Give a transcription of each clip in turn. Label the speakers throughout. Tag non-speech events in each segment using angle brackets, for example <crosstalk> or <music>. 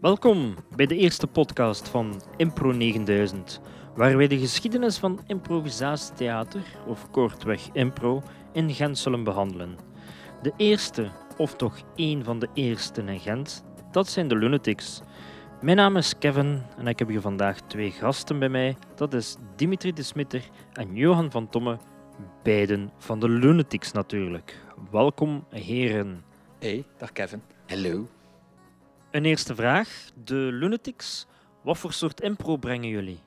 Speaker 1: Welkom bij de eerste podcast van Impro 9000, waar wij de geschiedenis van improvisatietheater, of kortweg impro, in Gent zullen behandelen. De eerste, of toch één van de eerste in Gent, dat zijn de Lunatics. Mijn naam is Kevin en ik heb hier vandaag twee gasten bij mij. Dat is Dimitri de Smitter en Johan van Tomme, beiden van de Lunatics natuurlijk. Welkom heren.
Speaker 2: Hey, dag Kevin.
Speaker 3: Hallo.
Speaker 1: Een eerste vraag. De Lunatics, wat voor soort impro brengen jullie?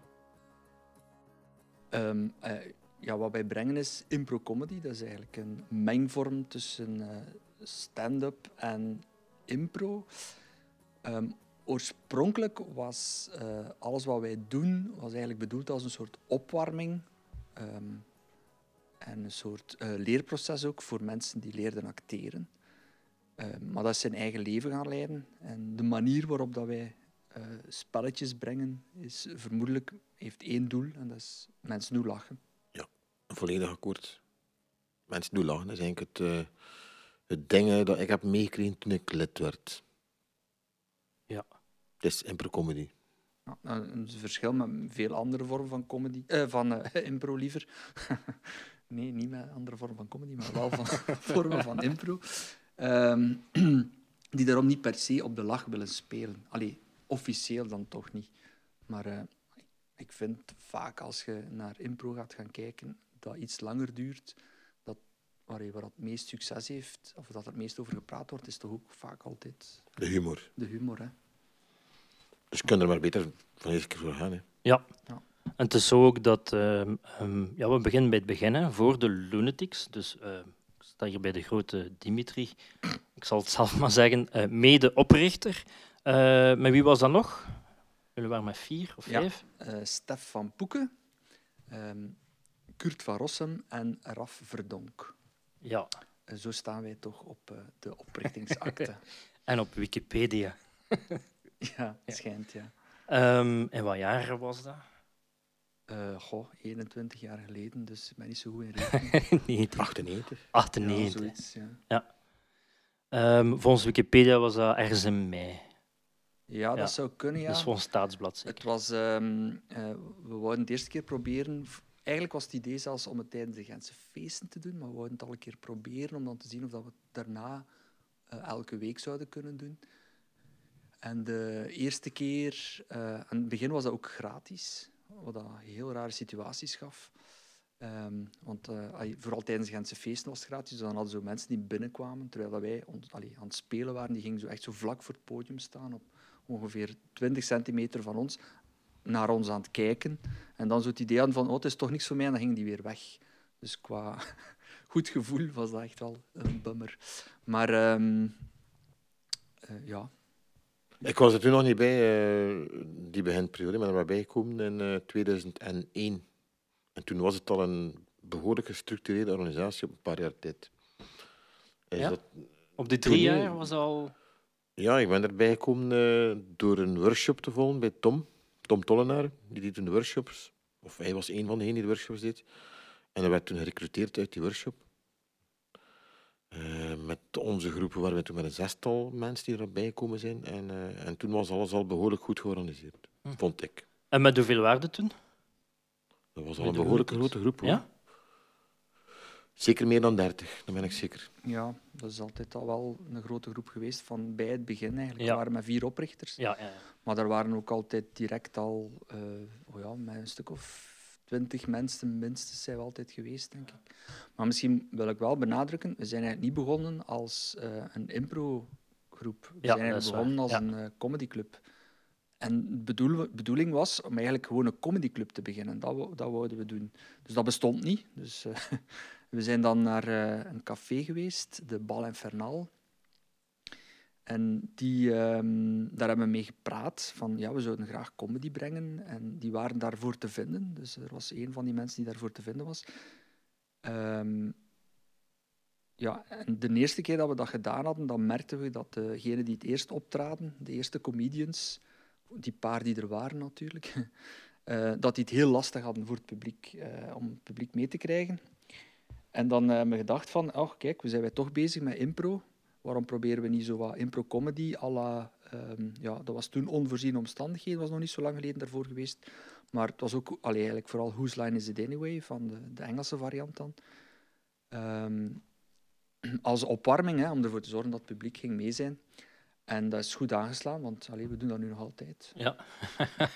Speaker 2: Ehm, eh, ja, wat wij brengen is impro-comedy. Dat is eigenlijk een mengvorm tussen eh, stand-up en impro. Ehm, oorspronkelijk was eh, alles wat wij doen was eigenlijk bedoeld als een soort opwarming. ehm, en een soort leerproces ook voor mensen die leerden acteren. Ehm, maar dat is zijn eigen leven gaan leiden. En de manier waarop dat wij eh, spelletjes brengen, is vermoedelijk, heeft één doel. En dat is mensen doen lachen.
Speaker 3: Volledig akkoord. Mensen doen lachen. Dat is eigenlijk het, eh, het ding eh, dat ik heb meegekregen toen ik lid werd.
Speaker 1: Ja.
Speaker 3: Het is impro-comedy.
Speaker 2: Ja, nou, een verschil met veel andere vormen van comedy. eh, van eh, impro liever. <laughs> nee, niet met andere vormen van comedy, maar wel van <laughs> vormen van impro. Ehm, <clears throat> die daarom niet per se op de lach willen spelen. Allee, officieel dan toch niet. Maar eh, ik vind vaak als je naar impro gaat gaan kijken, dat iets langer duurt, dat waar, het meest succes heeft, of dat er het meest over gepraat wordt, is toch ook vaak altijd
Speaker 3: De humor.
Speaker 2: de humor. Hè?
Speaker 3: Dus je kunt er maar beter van eerste keer voor gaan. Hè.
Speaker 1: Ja.
Speaker 2: Ja.
Speaker 1: En het is zo ook dat ehm, ehm, ja, we beginnen bij het begin, hè, voor de Lunatics. Dus sta hier bij de grote Dimitri. Ik zal het zelf maar zeggen, eh mede-oprichter. Eh, met wie was dat nog? Jullie waren met vier of
Speaker 2: Ja.
Speaker 1: vijf?
Speaker 2: eh Stef van Poeken, ehm, Kurt van Rossum en Raf Verdonk.
Speaker 1: Ja.
Speaker 2: Zo staan wij toch op de oprichtingsakte. <laughs>
Speaker 1: En op Wikipedia. <laughs>
Speaker 2: ja, schijnt, ja.
Speaker 1: Ehm en wat jaar was dat?
Speaker 2: Eh, goh, 21 jaar geleden, dus ik ben niet zo goed in <laughs> rekenen.
Speaker 1: nee,
Speaker 3: 98.
Speaker 2: Ja,
Speaker 1: 98.
Speaker 2: zoiets, ja.
Speaker 1: Ehm, volgens Wikipedia was dat ergens in mei.
Speaker 2: Ja, dat
Speaker 1: Ja.
Speaker 2: zou kunnen, ja.
Speaker 1: Dat is voor een staatsblad zeker.
Speaker 2: Het was, ehm, eh, we wouden het de eerste keer proberen. Eigenlijk was het idee zelfs om het tijdens de Gentse feesten te doen, maar we wouden het al een keer proberen om dan te zien of dat we het daarna eh, elke week zouden kunnen doen. En de eerste keer, eh, aan het begin was dat ook gratis, wat dat heel rare situaties gaf. Ehm, want eh, vooral tijdens de Gentse feesten was het gratis, dus dan hadden zo mensen die binnenkwamen, terwijl wij aan het spelen waren, die gingen zo echt zo vlak voor het podium staan, op ongeveer 20 centimeter van ons, naar ons aan het kijken. En dan zo het idee van, oh, het is toch niks voor mij, en dan gingen die weer weg. Dus qua <laughs> goed gevoel was dat echt wel een bummer. Maar ehm, eh, ja,
Speaker 3: Ik was er toen nog niet bij, eh, die beginperiode, maar er maar bijgekomen in eh, 2001. En toen was het al een behoorlijk gestructureerde organisatie op een paar jaar tijd. Is
Speaker 1: Ja?
Speaker 3: dat,
Speaker 1: Op die drie
Speaker 3: Toen-
Speaker 1: jaar was al...
Speaker 3: Ja, ik ben erbij gekomen eh, door een workshop te volgen bij Tom. Tom Tollenaar, die deed toen de workshops. Of hij was een van degenen die de workshops deed. En hij werd toen gerecruiteerd uit die workshop. Eh, met onze groepen waren we toen met een zestal mensen die erbij gekomen zijn. En, eh, en toen was alles al behoorlijk goed georganiseerd,
Speaker 1: Hm.
Speaker 3: vond ik.
Speaker 1: En met hoeveel waarde toen?
Speaker 3: Dat was al een
Speaker 1: Lunatics.
Speaker 3: grote groep. Hoor.
Speaker 1: Ja?
Speaker 3: Zeker meer dan dertig, dat ben ik zeker.
Speaker 2: ja, dat is altijd al wel een grote groep geweest van bij het begin eigenlijk.
Speaker 1: Ja.
Speaker 2: We waren met vier oprichters.
Speaker 1: Ja, ja, ja.
Speaker 2: Maar er waren ook altijd direct al, eh, oh ja, met een stuk of twintig mensen minstens zijn we altijd geweest, denk ik. Maar misschien wil ik wel benadrukken, we zijn eigenlijk niet begonnen als eh, een impro-groep. We
Speaker 1: Ja,
Speaker 2: zijn eigenlijk begonnen
Speaker 1: waar,
Speaker 2: als
Speaker 1: ja.
Speaker 2: een eh, comedyclub. En de bedoel, bedoeling was om eigenlijk gewoon een comedyclub te beginnen. Dat, dat wouden we doen. Dus dat bestond niet. Dus, eh, <laughs> we zijn dan naar een café geweest, de Bal Infernal. En die, ehm, daar hebben we mee gepraat van ja, we zouden graag comedy brengen. En die waren daarvoor te vinden. Dus er was een van die mensen die daarvoor te vinden was. Ehm, ja, en de eerste keer dat we dat gedaan hadden, dan merkten we dat degenen die het eerst optraden, de eerste comedians, die paar die er waren natuurlijk, <laughs> eh, dat die het heel lastig hadden voor het publiek, eh, om het publiek mee te krijgen. En dan hebben we gedacht van, oh kijk, we zijn wij toch bezig met impro. Waarom proberen we niet zo wat impro-comedy à ehm, ja, dat was toen onvoorziene omstandigheden, was nog niet zo lang geleden daarvoor geweest. Maar het was ook allee, eigenlijk vooral Whose Line Is It Anyway, van de, de Engelse variant dan. Ehm, <clears throat> als opwarming, hè, om ervoor te zorgen dat het publiek ging mee zijn. En dat is goed aangeslaan, want allee, we doen dat nu nog altijd.
Speaker 1: Ja.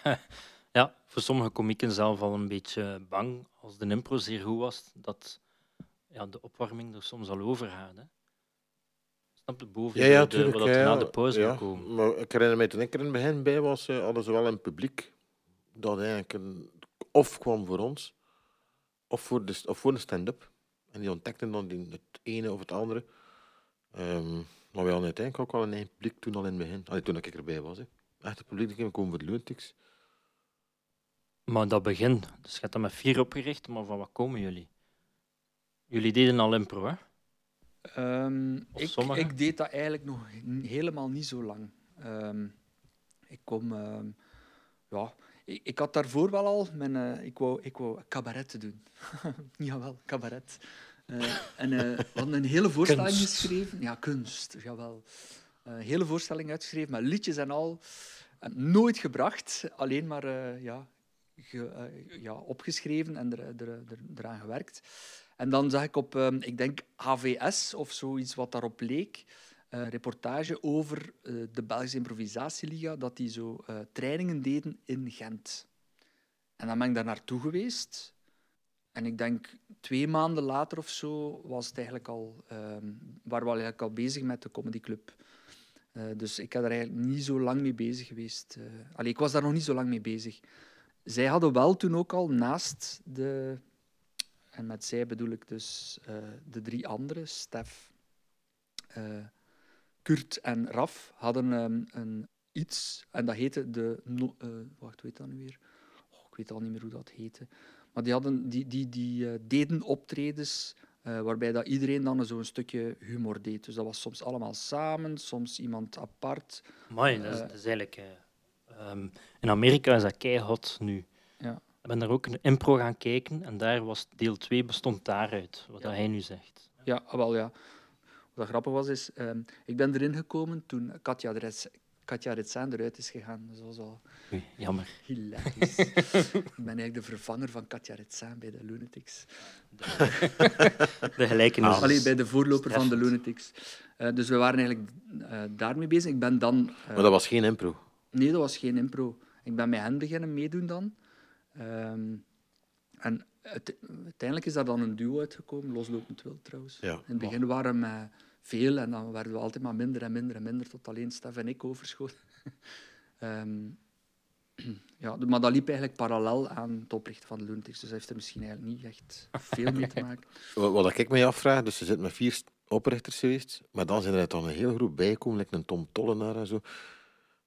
Speaker 1: <laughs> ja, voor sommige komieken zelf al een beetje bang als de impro zeer goed was, dat ja, de opwarming er soms al over gaat. Hè. Snap boven
Speaker 3: Ja, ja,
Speaker 1: de,
Speaker 3: tuurlijk.
Speaker 1: wat
Speaker 3: ja,
Speaker 1: na de pauze
Speaker 3: ja.
Speaker 1: komen?
Speaker 3: Maar ik herinner mij toen ik er in het begin bij was, eh, hadden ze wel een publiek dat eigenlijk een, of kwam voor ons, of voor, de, of voor een stand-up. En die ontdekten dan die, het ene of het andere. Ehm, maar wij hadden uiteindelijk ook al een eigen publiek toen al in het begin. Allee, toen ik erbij was. Hè. Echt het publiek die ging komen voor de Lunatics.
Speaker 1: Maar dat begin, dus je hebt dat met vier opgericht, maar van wat komen jullie? Jullie deden al impro, hè?
Speaker 2: Ehm, ik, ik deed dat eigenlijk nog helemaal niet zo lang. Ehm, ik kom... ehm, ja, ik, ik had daarvoor wel al... Mijn, eh, ik, wou, ik wou cabaret doen. <laughs> jawel, cabaret. Eh, en we hadden een hele voorstelling
Speaker 1: Kunst.
Speaker 2: geschreven. Ja, kunst, jawel. Een hele voorstelling uitgeschreven met liedjes en al. En nooit gebracht, alleen maar ja, ge- ja, opgeschreven en er, er, er, eraan gewerkt. En dan zag ik op, ehm, ik denk HVS of zoiets wat daarop leek, een reportage over eh, de Belgische Improvisatieliga, dat die zo eh, trainingen deden in Gent. En dan ben ik daar naartoe geweest. En ik denk twee maanden later of zo was het eigenlijk al, ehm waren we eigenlijk al bezig met de comedyclub. Eh, dus ik heb daar eigenlijk niet zo lang mee bezig geweest. allee, ik was daar nog niet zo lang mee bezig. Zij hadden wel toen ook al naast de en met zij bedoel ik dus eh, de drie anderen, Stef, eh, Kurt en Raf, hadden ehm, een iets, en dat heette de... no- eh, wacht, heet dat nu weer? Oh, ik weet al niet meer hoe dat heette. Maar die, hadden, die, die, die deden optredens waarbij dat iedereen dan zo'n stukje humor deed. Dus dat was soms allemaal samen, soms iemand apart.
Speaker 1: Amai, dat, is, dat is eigenlijk... eh, ehm, in Amerika is dat keihard nu.
Speaker 2: Ja.
Speaker 1: Ik ben daar ook een impro gaan kijken en daar was deel 2 bestond daaruit, wat
Speaker 2: Ja.
Speaker 1: hij nu zegt.
Speaker 2: Ja, ah, wel ja. Wat grappig was, is... ehm, ik ben erin gekomen toen Katja, de Rets, Katja Retsijn eruit is gegaan. Dus dat was al
Speaker 1: Oei, jammer.
Speaker 2: hilarisch. <laughs> ik ben eigenlijk de vervanger van Katja Retsijn bij de Lunatics. <laughs>
Speaker 1: De gelijkenis.
Speaker 2: Allee,
Speaker 1: is
Speaker 2: bij de voorloper van de. Lunatics. Eh, dus we waren eigenlijk eh, daarmee bezig. Ik ben dan... eh,
Speaker 3: Maar dat was geen impro.
Speaker 2: Nee, dat was geen impro. Ik ben met hen beginnen meedoen dan. Ehm, en uite- uiteindelijk is daar dan een duo uitgekomen, loslopend wild trouwens.
Speaker 3: Ja.
Speaker 2: In het begin waren we met veel en dan werden we altijd maar minder en minder en minder, tot alleen Stef en ik overschoten. <laughs> Ehm, <clears throat> ja, maar dat liep eigenlijk parallel aan het oprichten van de Lunatics, dus dat heeft er misschien eigenlijk niet echt veel mee te <laughs> maken.
Speaker 3: Wat, wat ik mij afvraag, dus ze zitten met vier oprichters geweest, maar dan zijn er dan een hele groep bijgekomen, like een Tom Tollenaar en zo.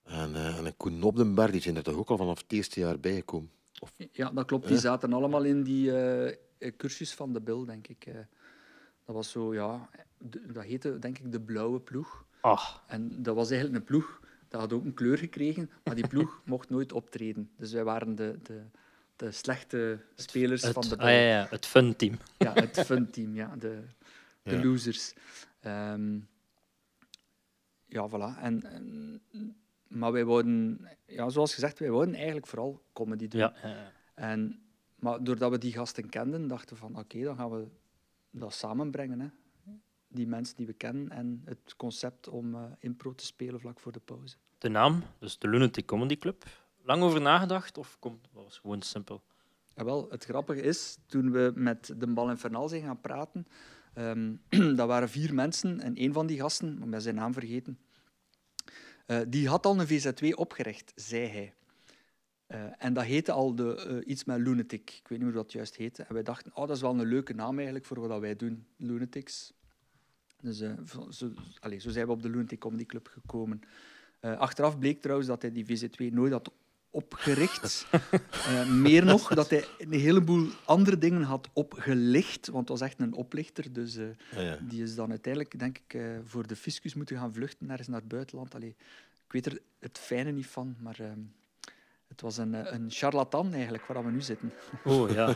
Speaker 3: En, eh, en een Koen Nobdenberg, die zijn er toch ook al vanaf het eerste jaar bijgekomen. Of,
Speaker 2: Ja, dat klopt. Die zaten allemaal in die eh, eh, cursus van de Bill, denk ik. eh. Dat was zo, ja, de- dat heette denk ik de blauwe ploeg.
Speaker 1: Ach,
Speaker 2: En dat was eigenlijk een ploeg, dat had ook een kleur gekregen, maar die ploeg <laughs> mocht nooit optreden. Dus wij waren de, de, de slechte spelers
Speaker 1: het,
Speaker 2: van de
Speaker 1: ah,
Speaker 2: Bill.
Speaker 1: ja, ja, het fun team.
Speaker 2: Ja, het fun team, ja, de, de
Speaker 3: Ja.
Speaker 2: losers. Ehm, ja, voilà. En, en- maar wij wouden, ja, zoals gezegd, wij wouden eigenlijk vooral comedy doen.
Speaker 1: Ja, ja, ja.
Speaker 2: En, maar doordat we die gasten kenden, dachten we van oké, dan gaan we dat samenbrengen. Hè. Die mensen die we kennen en het concept om eh, impro te spelen vlak voor de pauze.
Speaker 1: De naam, dus de Lunatic Comedy Club. Lang over nagedacht of komt, dat was gewoon simpel?
Speaker 2: En wel, het grappige is, toen we met de Bal Infernal zijn gaan praten, ehm, <clears throat> dat waren vier mensen en een van die gasten, ik ben zijn naam vergeten, eh, die had al een VZ2 opgericht, zei hij. Eh, en dat heette al de, eh, iets met Lunatic. Ik weet niet hoe dat juist heette. En wij dachten, oh, dat is wel een leuke naam eigenlijk voor wat wij doen, Lunatics. Dus zo, zo, allee, zo zijn we op de Lunatic Comedy Club gekomen. Achteraf bleek trouwens dat hij die VZ2 nooit had opgericht. Eh, meer nog, dat hij een heleboel andere dingen had opgelicht, want het was echt een oplichter. Dus eh,
Speaker 3: ja, ja.
Speaker 2: die is dan uiteindelijk, denk ik, eh, voor de fiscus moeten gaan vluchten, ergens naar het buitenland. Allee, ik weet er het fijne niet van, maar ehm, het was een, een charlatan eigenlijk, waar we nu zitten.
Speaker 1: Oh ja,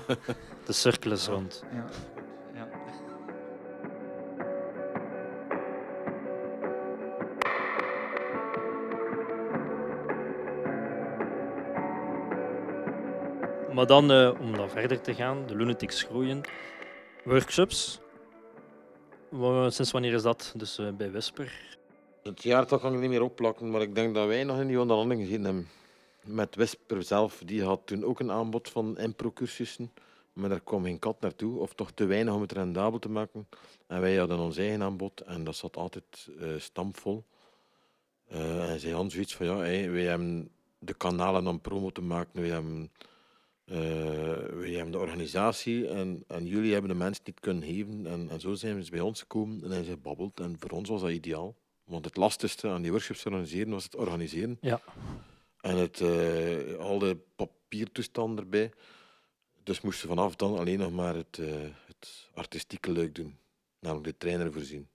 Speaker 1: de cirkel is rond.
Speaker 2: Ja.
Speaker 1: Maar dan, eh, om dan verder te gaan, de Lunatics groeien. Workshops. Sinds wanneer is dat? Dus eh, bij Whisper.
Speaker 3: Het jaartal kan ik niet meer opplakken, maar ik denk dat wij nog in die onderhandeling gezien hebben. Met Whisper zelf, die had toen ook een aanbod van impro-cursussen. Maar daar kwam geen kat naartoe, of toch te weinig om het rendabel te maken. En wij hadden ons eigen aanbod en dat zat altijd eh stampvol. En zij hadden zoiets van, ja, hey, wij hebben de kanalen om promo te maken, wij hebben, eh, wij hebben de organisatie en, en jullie hebben de mensen niet kunnen geven. En, en zo zijn ze bij ons gekomen en zijn ze gebabbeld. En voor ons was dat ideaal. Want het lastigste aan die workshops te organiseren was het organiseren.
Speaker 1: Ja.
Speaker 3: En het, eh, al de papiertoestanden erbij. Dus moesten vanaf dan alleen nog maar het, eh, het artistieke leuk doen. Namelijk de trainer voorzien.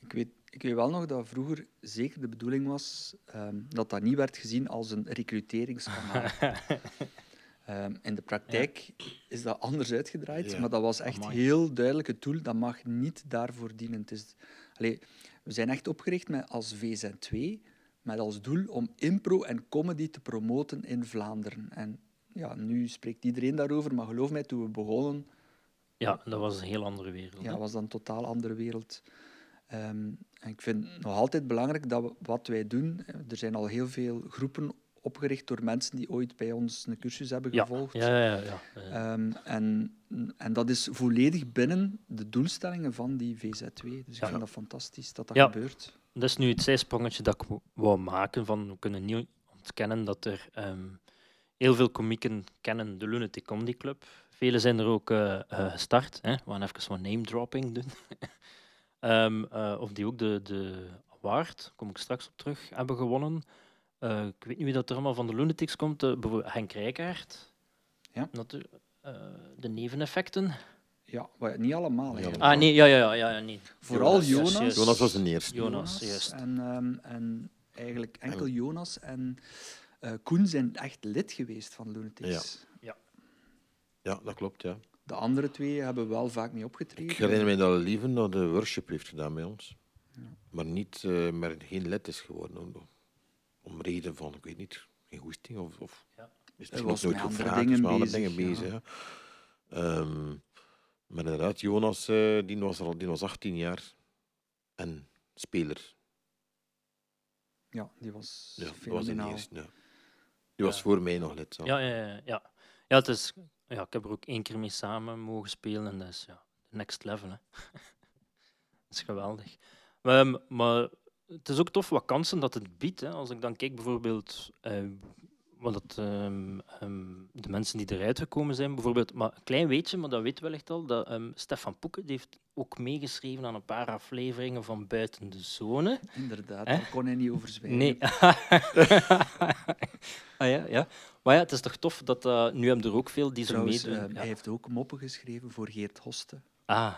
Speaker 2: Ik weet, ik weet wel nog dat vroeger zeker de bedoeling was ehm, dat dat niet werd gezien als een recruteringskanaal. <laughs> Ehm, in de praktijk is dat anders uitgedraaid,
Speaker 3: Ja.
Speaker 2: maar dat was echt
Speaker 1: Amai.
Speaker 2: heel duidelijk het doel. Dat mag niet daarvoor dienen. Het is, allee, we zijn echt opgericht met, als VZ2 met als doel om impro en comedy te promoten in Vlaanderen. En ja, nu spreekt iedereen daarover, maar geloof mij, toen we begonnen,
Speaker 1: ja, dat was een heel andere wereld.
Speaker 2: ja,
Speaker 1: hè.
Speaker 2: was dat een totaal andere wereld. Ehm, en ik vind het nog altijd belangrijk dat we, wat wij doen. eh, Er zijn al heel veel groepen opgericht door mensen die ooit bij ons een cursus hebben
Speaker 1: ja.
Speaker 2: gevolgd.
Speaker 1: Ja, ja, ja. Eh,
Speaker 2: Ehm, en, en dat is volledig binnen de doelstellingen van die VZ2. Dus ik
Speaker 1: Ja.
Speaker 2: vind dat fantastisch dat dat
Speaker 1: Ja.
Speaker 2: gebeurt.
Speaker 1: Dat is nu het zijsprongetje dat ik wou maken. Van, we kunnen niet ontkennen dat er ehm, heel veel komieken kennen de Lunatic Comedy Club. Velen zijn er ook eh, eh, gestart. Hè. We gaan even wat name dropping doen. <laughs> Ehm, eh, of die ook de, de award, daar kom ik straks op terug, hebben gewonnen. Eh, ik weet niet wie dat er allemaal van de Lunatics komt. eh, bijvoorbeeld Henk Rijkaard.
Speaker 2: Ja.
Speaker 1: Natu- eh, de neveneffecten.
Speaker 2: Ja, maar niet allemaal.
Speaker 3: Niet
Speaker 2: eigenlijk.
Speaker 1: Ah, nee, ja, ja, ja, ja, ja nee.
Speaker 2: Vooral
Speaker 1: Jonas,
Speaker 2: Jonas.
Speaker 3: was de eerste.
Speaker 1: Jonas, juist.
Speaker 2: En, ehm, en eigenlijk enkel Jonas en eh, Koen zijn echt lid geweest van Lunatics.
Speaker 3: Ja, dat klopt, ja.
Speaker 2: De andere twee hebben wel vaak mee opgetreden.
Speaker 3: Ik herinner me dat Lieven nog de workshop heeft gedaan bij ons. Maar, niet, eh, maar geen lid is geworden. Om, om reden van, ik weet niet, geen goesting of, of
Speaker 1: Ja.
Speaker 3: is misschien
Speaker 2: was
Speaker 3: nooit gevraagd, is
Speaker 2: dingen
Speaker 3: met andere dingen bezig. Ja. Ehm, maar inderdaad, Jonas eh, die was, al, die was 18 jaar en speler.
Speaker 2: Ja, die was
Speaker 3: Ja, dat was de eerste. Ja. Die was voor mij nog lid.
Speaker 1: Ja, ja, ja. ja. ja, het is, ja ik heb er ook één keer mee samen mogen spelen en dat is ja, next level. Hè. <laughs> dat is geweldig. Maar, ehm, maar het is ook tof wat kansen dat het biedt. Hè. Als ik dan kijk bijvoorbeeld eh, wat het, ehm, ehm, de mensen die eruit gekomen zijn, bijvoorbeeld, maar een klein weetje, maar dat weet wellicht al, dat ehm, Stefan Poeken die heeft ook meegeschreven aan een paar afleveringen van Buiten de Zone.
Speaker 2: Inderdaad, daar kon hij niet over zwijgen.
Speaker 1: Nee. <laughs> ah, ja, ja. Maar ja, het is toch tof dat uh, nu hebben er ook veel die zo
Speaker 2: Trouwens,
Speaker 1: meedoen.
Speaker 2: eh,
Speaker 1: ja.
Speaker 2: hij heeft ook moppen geschreven voor Geert Hoste.
Speaker 1: Ah,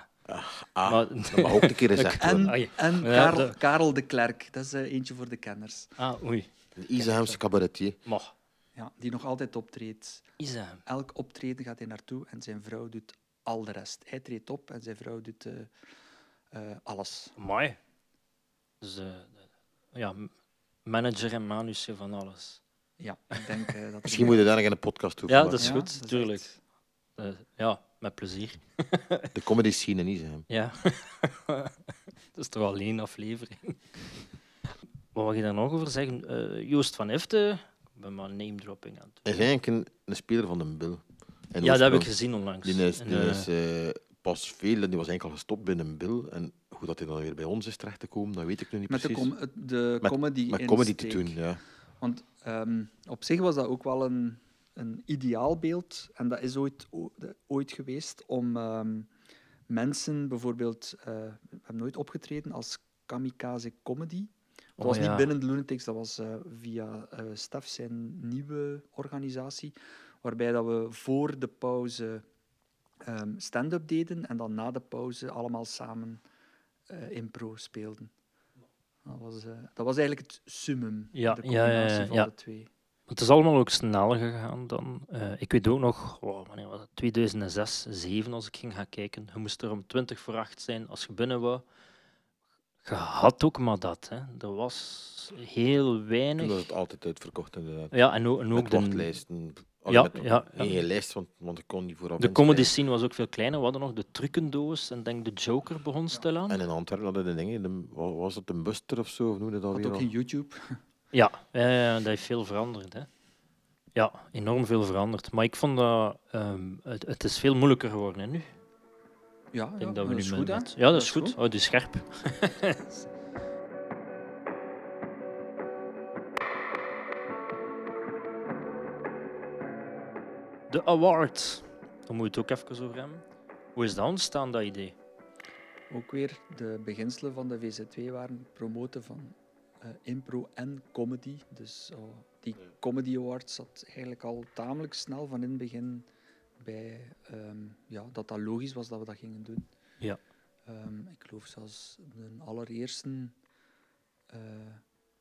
Speaker 3: Ah,
Speaker 1: maar,
Speaker 3: dat mag ook een keer gezegd <laughs> worden.
Speaker 2: En, Karel,
Speaker 1: de-
Speaker 2: Karel de Klerk, dat is eh, eentje voor de kenners.
Speaker 1: ah oei.
Speaker 3: Een Izehamse cabaretier.
Speaker 1: Maar,
Speaker 2: Ja, die nog altijd optreedt.
Speaker 1: Isa.
Speaker 2: Elk optreden gaat hij naartoe en zijn vrouw doet al de rest. Hij treedt op en zijn vrouw doet eh, eh, alles.
Speaker 1: Mooi. Dus eh, ja, manager en manusje van alles.
Speaker 2: Ja, ik denk dat...
Speaker 3: Misschien moet je daar nog een podcast toe
Speaker 1: Ja, dat is
Speaker 2: Ja,
Speaker 1: goed,
Speaker 2: dat is
Speaker 1: tuurlijk.
Speaker 2: echt-
Speaker 1: Eh, ja, met plezier. <laughs>
Speaker 3: De comedy scene in Izehem.
Speaker 1: Ja. <laughs> dat is toch al één aflevering. Wat mag je daar nog over zeggen? Eh, Joost van Efte, ik ben maar name dropping aan het
Speaker 3: Hij is eigenlijk een, een speler van de Bill. En
Speaker 1: Ja, dat heb ik gezien onlangs.
Speaker 3: Die is,
Speaker 1: En,
Speaker 3: die
Speaker 1: eh,
Speaker 3: is eh, pas veel, die was eigenlijk al gestopt binnen een Bill. En hoe dat hij dan weer bij ons is terechtgekomen, dat weet ik nu niet
Speaker 2: Met de,
Speaker 3: precies.
Speaker 2: com de
Speaker 3: Met-
Speaker 2: comedy
Speaker 3: Met comedy te
Speaker 2: insteek.
Speaker 3: doen, ja.
Speaker 2: Want ehm, op zich was dat ook wel een, een ideaalbeeld. En dat is ooit, o- de- ooit geweest om ehm, mensen bijvoorbeeld... eh, we hebben nooit opgetreden als kamikaze comedy. Dat
Speaker 1: Oh,
Speaker 2: was
Speaker 1: ja.
Speaker 2: niet binnen de Lunatics, dat was eh, via eh Stef zijn nieuwe organisatie. Waarbij dat we voor de pauze ehm, stand-up deden en dan na de pauze allemaal samen eh, impro speelden. Dat was, dat was eigenlijk het summum,
Speaker 1: Ja,
Speaker 2: de combinatie
Speaker 1: ja,
Speaker 2: van de twee.
Speaker 1: Het is allemaal ook sneller gegaan dan. ik weet ook nog, wanneer was het? 2006, 2007 als ik ging gaan kijken. Je moest er om 20 voor 8 zijn als je binnen wou. Je had ook maar dat. Hè. Er was heel
Speaker 3: Toen
Speaker 1: weinig.
Speaker 3: was het altijd uitverkocht, inderdaad.
Speaker 1: Ja, en ook, en ook
Speaker 3: Met
Speaker 1: de,
Speaker 3: wachtlijsten. Al
Speaker 1: Ja,
Speaker 3: met
Speaker 1: ja, ja.
Speaker 3: Lijst, want, want ik kon niet vooraf
Speaker 1: De comedy scene was ook veel kleiner. We hadden nog de trucendoos en denk de Joker begon stilaan.
Speaker 3: En in Antwerpen hadden de dingen, de, was het een buster of zo, of noemde dat
Speaker 2: Had
Speaker 3: weer
Speaker 2: ook
Speaker 3: al?
Speaker 2: geen YouTube.
Speaker 1: Ja, ja, dat heeft veel veranderd. Hè. Ja, enorm veel veranderd. Maar ik vond dat ehm, het, het is veel moeilijker geworden hè, nu.
Speaker 2: Ja,
Speaker 1: Ik
Speaker 2: ja,
Speaker 1: denk dat we
Speaker 2: dat is goed,
Speaker 1: Ja, dat, is goed. Oh, die is scherp. <laughs> De awards. Daar moet je het ook even over hebben. Hoe is dat ontstaan, dat idee?
Speaker 2: Ook weer de beginselen van de VZ2 waren promoten van eh, impro en comedy. Dus oh, die Comedy Awards zat eigenlijk al tamelijk snel van in het begin bij ehm, ja, dat dat logisch was dat we dat gingen doen.
Speaker 1: Ja.
Speaker 2: Ehm, ik geloof zelfs de allereerste eh,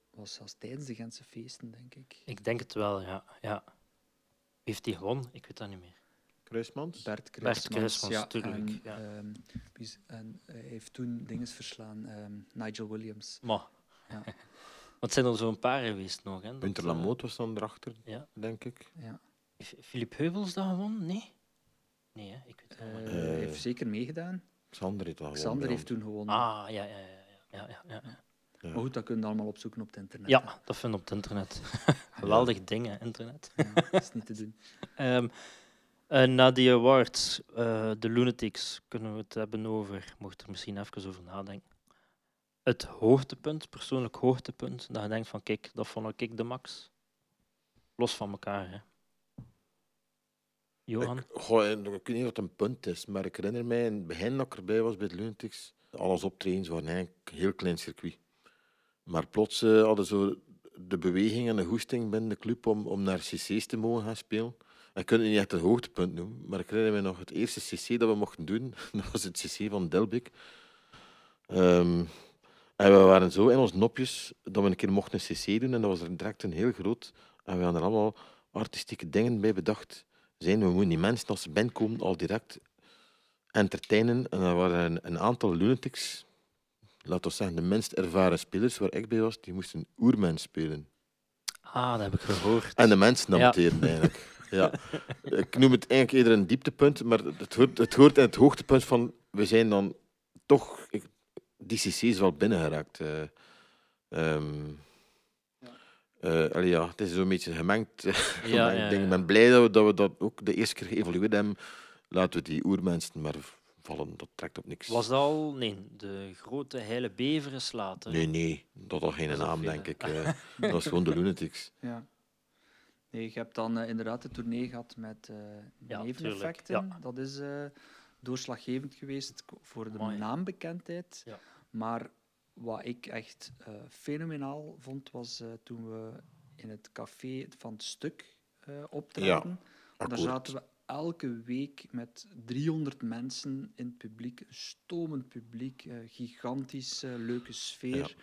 Speaker 2: was zelfs tijdens de Gentse feesten, denk ik.
Speaker 1: Ik denk het wel, ja. ja. Wie heeft die gewonnen? Ik weet dat niet meer.
Speaker 3: Kruismans?
Speaker 2: Bert
Speaker 1: Bert
Speaker 2: Kruismans, ja,
Speaker 1: tuurlijk,
Speaker 2: En,
Speaker 1: ja.
Speaker 2: ehm, en hij heeft toen dinges verslaan, ehm, Nigel Williams.
Speaker 1: Maar,
Speaker 2: Ja. <laughs>
Speaker 1: wat zijn er zo'n paar geweest nog? Hè?
Speaker 3: Winter
Speaker 1: eh,
Speaker 3: Lamoot was dan erachter,
Speaker 1: ja.
Speaker 3: denk ik.
Speaker 2: Ja.
Speaker 1: Heeft Philippe Heuvels dat gewonnen? Nee? Nee, hè? ik weet het
Speaker 2: Eh,
Speaker 1: niet.
Speaker 2: hij
Speaker 3: Eh,
Speaker 2: heeft zeker meegedaan.
Speaker 3: Xander heeft dat
Speaker 2: Xander
Speaker 3: gewonnen
Speaker 2: heeft toen gewonnen.
Speaker 1: Ah, ja, ja, ja. ja, ja, ja.
Speaker 2: Maar goed, dat kun je allemaal opzoeken op het internet.
Speaker 1: Ja, dat vind ik op het internet. <laughs> Geweldig dingen, internet.
Speaker 2: hè. Ja, dat is niet te doen. <laughs>
Speaker 1: Ehm, eh, na die awards, eh, de Lunatics, kunnen we het hebben over, mocht er misschien even over nadenken. Het hoogtepunt, persoonlijk hoogtepunt, dat je denkt van kijk, dat vond ik de max. Los van elkaar, hè. Johan?
Speaker 3: Ik, goh, weet niet het een punt is, maar ik herinner mij in het begin dat ik erbij was bij de Lunatics. Alles optredens waren eigenlijk een heel klein circuit. Maar plots eh, hadden zo de beweging en de hoesting binnen de club om, om naar cc's te mogen gaan spelen. Ik kan het niet echt een hoogtepunt noemen, maar ik herinner me nog het eerste cc dat we mochten doen. <laughs> Dat was het cc van Delbik. Ehm, en we waren zo in ons nopjes dat we een keer mochten een cc doen en dat was er direct een heel groot. En we hadden er allemaal artistieke dingen bij bedacht zijn. We moeten die mensen als ze binnenkomen al direct entertainen. En er waren een, aantal lunatics, laten we zeggen de minst ervaren spelers, waar ik bij was, die moesten oermens spelen.
Speaker 1: Ah, dat heb ik gehoord.
Speaker 3: En de mensen
Speaker 1: Ja.
Speaker 3: noteren eigenlijk. Ja. Ik noem het eigenlijk eerder een dieptepunt, maar het hoort, het hoort in het hoogtepunt van, we zijn dan toch ik, die cc's wel binnengeraakt. Ehm, eh, allee, ja, het is zo'n beetje gemengd. <laughs>
Speaker 1: Ja.
Speaker 3: Ik
Speaker 1: ja.
Speaker 3: ben blij dat we, dat we dat ook de eerste keer geëvolueerd hebben. Laten we die oermensen maar vallen, dat trekt op niks.
Speaker 1: Was dat al? Nee, de grote heile beveren later.
Speaker 3: Nee, nee, dat had geen
Speaker 1: Dat is
Speaker 3: naam, denk ik. eh. dat was gewoon de Lunatics. <laughs>
Speaker 2: Ja. Nee, je hebt dan eh, inderdaad de tournee gehad met eh
Speaker 1: Ja,
Speaker 2: neveneffecten.
Speaker 1: ja.
Speaker 2: Dat is eh, doorslaggevend geweest voor de
Speaker 1: Amai.
Speaker 2: naambekendheid.
Speaker 1: Ja.
Speaker 2: Maar wat ik echt eh, fenomenaal vond, was eh, toen we in het café van het stuk eh optraden. Daar zaten we elke week met 300 mensen in het publiek. Een stomend publiek, gigantisch leuke sfeer.